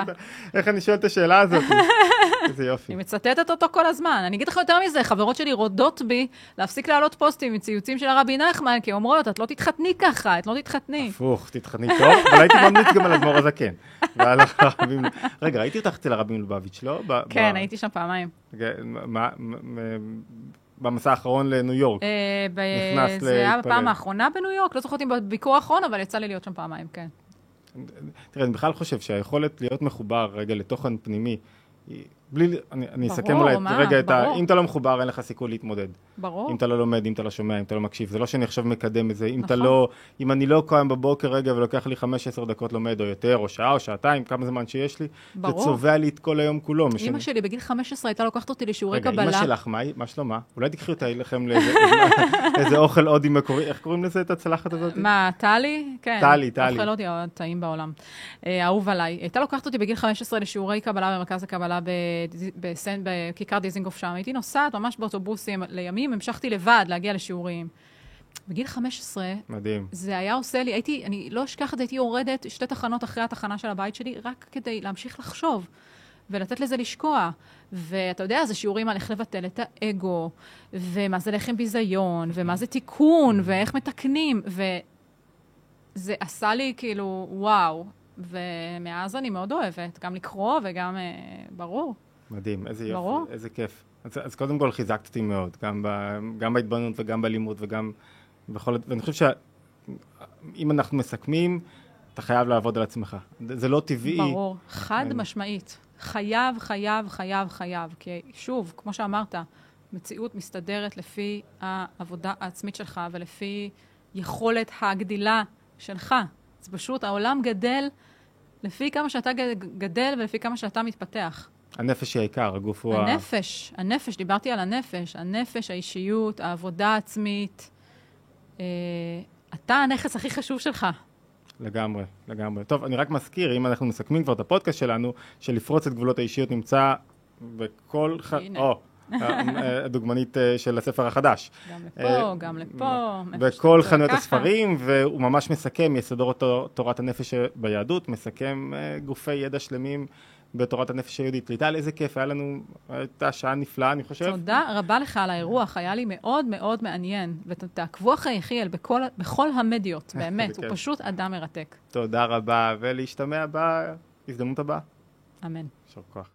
איך אני שואל את השאלה הזאת? איזה יופי. אני מצטטת אותו כל הזמן. אני אגיד לך יותר מזה, חברות שלי רודות בי להפסיק להעלות פוסטים עם ציוצים של הרבי נחמן, כי אומרות, את לא תתחתני ככה, את לא תתחתני. הפוך, תתחתני טוב, אבל הייתי ממליץ גם על אדמו"ר הזקן. הרבים- רגע, ראיתי אותך אצל הרבי מלובביץ', לא? כן, הייתי שם פעמיים. במסע האחרון לניו יורק. אה, נכנס זה היה להתפלל. בפעם האחרונה בניו יורק, לא זוכרת אם בביקור האחרון, אבל יצא לי להיות שם פעמיים, כן. תראה, אני בכלל חושב שהיכולת להיות מחובר רגע לתוכן פנימי, בלי, אני, אני ברור, אסכם אולי מה, רגע את ה... ברור. אם אתה לא מחובר, אין לך סיכוי להתמודד. ברור. אם אתה לא לומד, אם אתה לא שומע, אם אתה לא מקשיב. זה לא שאני עכשיו מקדם את זה. אם אתה נכון. לא... אם אני לא קם בבוקר רגע ולוקח לי 15 דקות לומד, או יותר, או שעה, או שעתיים, כמה זמן שיש לי, ברור. זה צובע לי את כל היום כולו. משנה- אימא שלי בגיל 15 הייתה לוקחת אותי לשיעורי רגע, קבלה. אמא שלך, מה, מה שלומה? אולי תקחי אותה לכם לאיזה איזה אוכל הודי מקורי, איך קוראים לזה, את הצלחת הזאת? מה, טלי? כן. טלי, טלי. אוכל הודי הטעים בעולם. אה, אהוב עליי. הייתה לוקחת אותי בגיל 15 לשיעורי קבלה במרכז הקבלה בדיז- בסן- בכיכר דיזינגוף שם. הייתי נוסעת ממש באוטובוסים לימים, המשכתי לבד להגיע לשיעורים. בגיל 15, מדהים. זה היה עושה לי, הייתי, אני לא אשכח את זה, הייתי יורדת שתי תחנות אחרי התחנה של הבית שלי, רק כדי להמשיך לחשוב ולתת לזה לשקוע. ואתה יודע, זה שיעורים על איך לבטל את האגו, ומה זה לחם ביזיון, ומה זה תיקון, ואיך מתקנים, וזה עשה לי כאילו, וואו. ומאז אני מאוד אוהבת, גם לקרוא וגם, אה, ברור. מדהים, איזה יופי, ברור. איזה כיף. אז, אז קודם כל חיזקת אותי מאוד, גם, ב, גם בהתבוננות וגם בלימוד וגם בכל... ואני חושב שאם אנחנו מסכמים, אתה חייב לעבוד על עצמך. זה לא טבעי. ברור, חד כן. משמעית. חייב, חייב, חייב, חייב. כי שוב, כמו שאמרת, מציאות מסתדרת לפי העבודה העצמית שלך ולפי יכולת הגדילה שלך. זה פשוט, העולם גדל לפי כמה שאתה גדל ולפי כמה שאתה מתפתח. הנפש היא העיקר, הגוף הוא ה... הנפש, הנפש, דיברתי על הנפש. הנפש, האישיות, העבודה העצמית. אה, אתה הנכס הכי חשוב שלך. לגמרי, לגמרי. טוב, אני רק מזכיר, אם אנחנו מסכמים כבר את הפודקאסט שלנו, שלפרוץ את גבולות האישיות נמצא בכל... ח... הנה. או, הדוגמנית אה, של הספר החדש. גם לפה, אה, גם לפה. בכל חנויות. הספרים, והוא ממש מסכם יסודות תור- תורת הנפש ביהדות, מסכם אה, גופי ידע שלמים בתורת הנפש היהודית. ליטל, איזה כיף, היה לנו, הייתה שעה נפלאה, אני חושב. תודה רבה לך על האירוח, היה לי מאוד מאוד מעניין. ותעקבו אחרי יחיאל בכל, בכל המדיות, באמת, הוא בכיף. פשוט אדם מרתק. תודה רבה, ולהשתמע בהזדמנות הבאה. אמן. יישר כוח.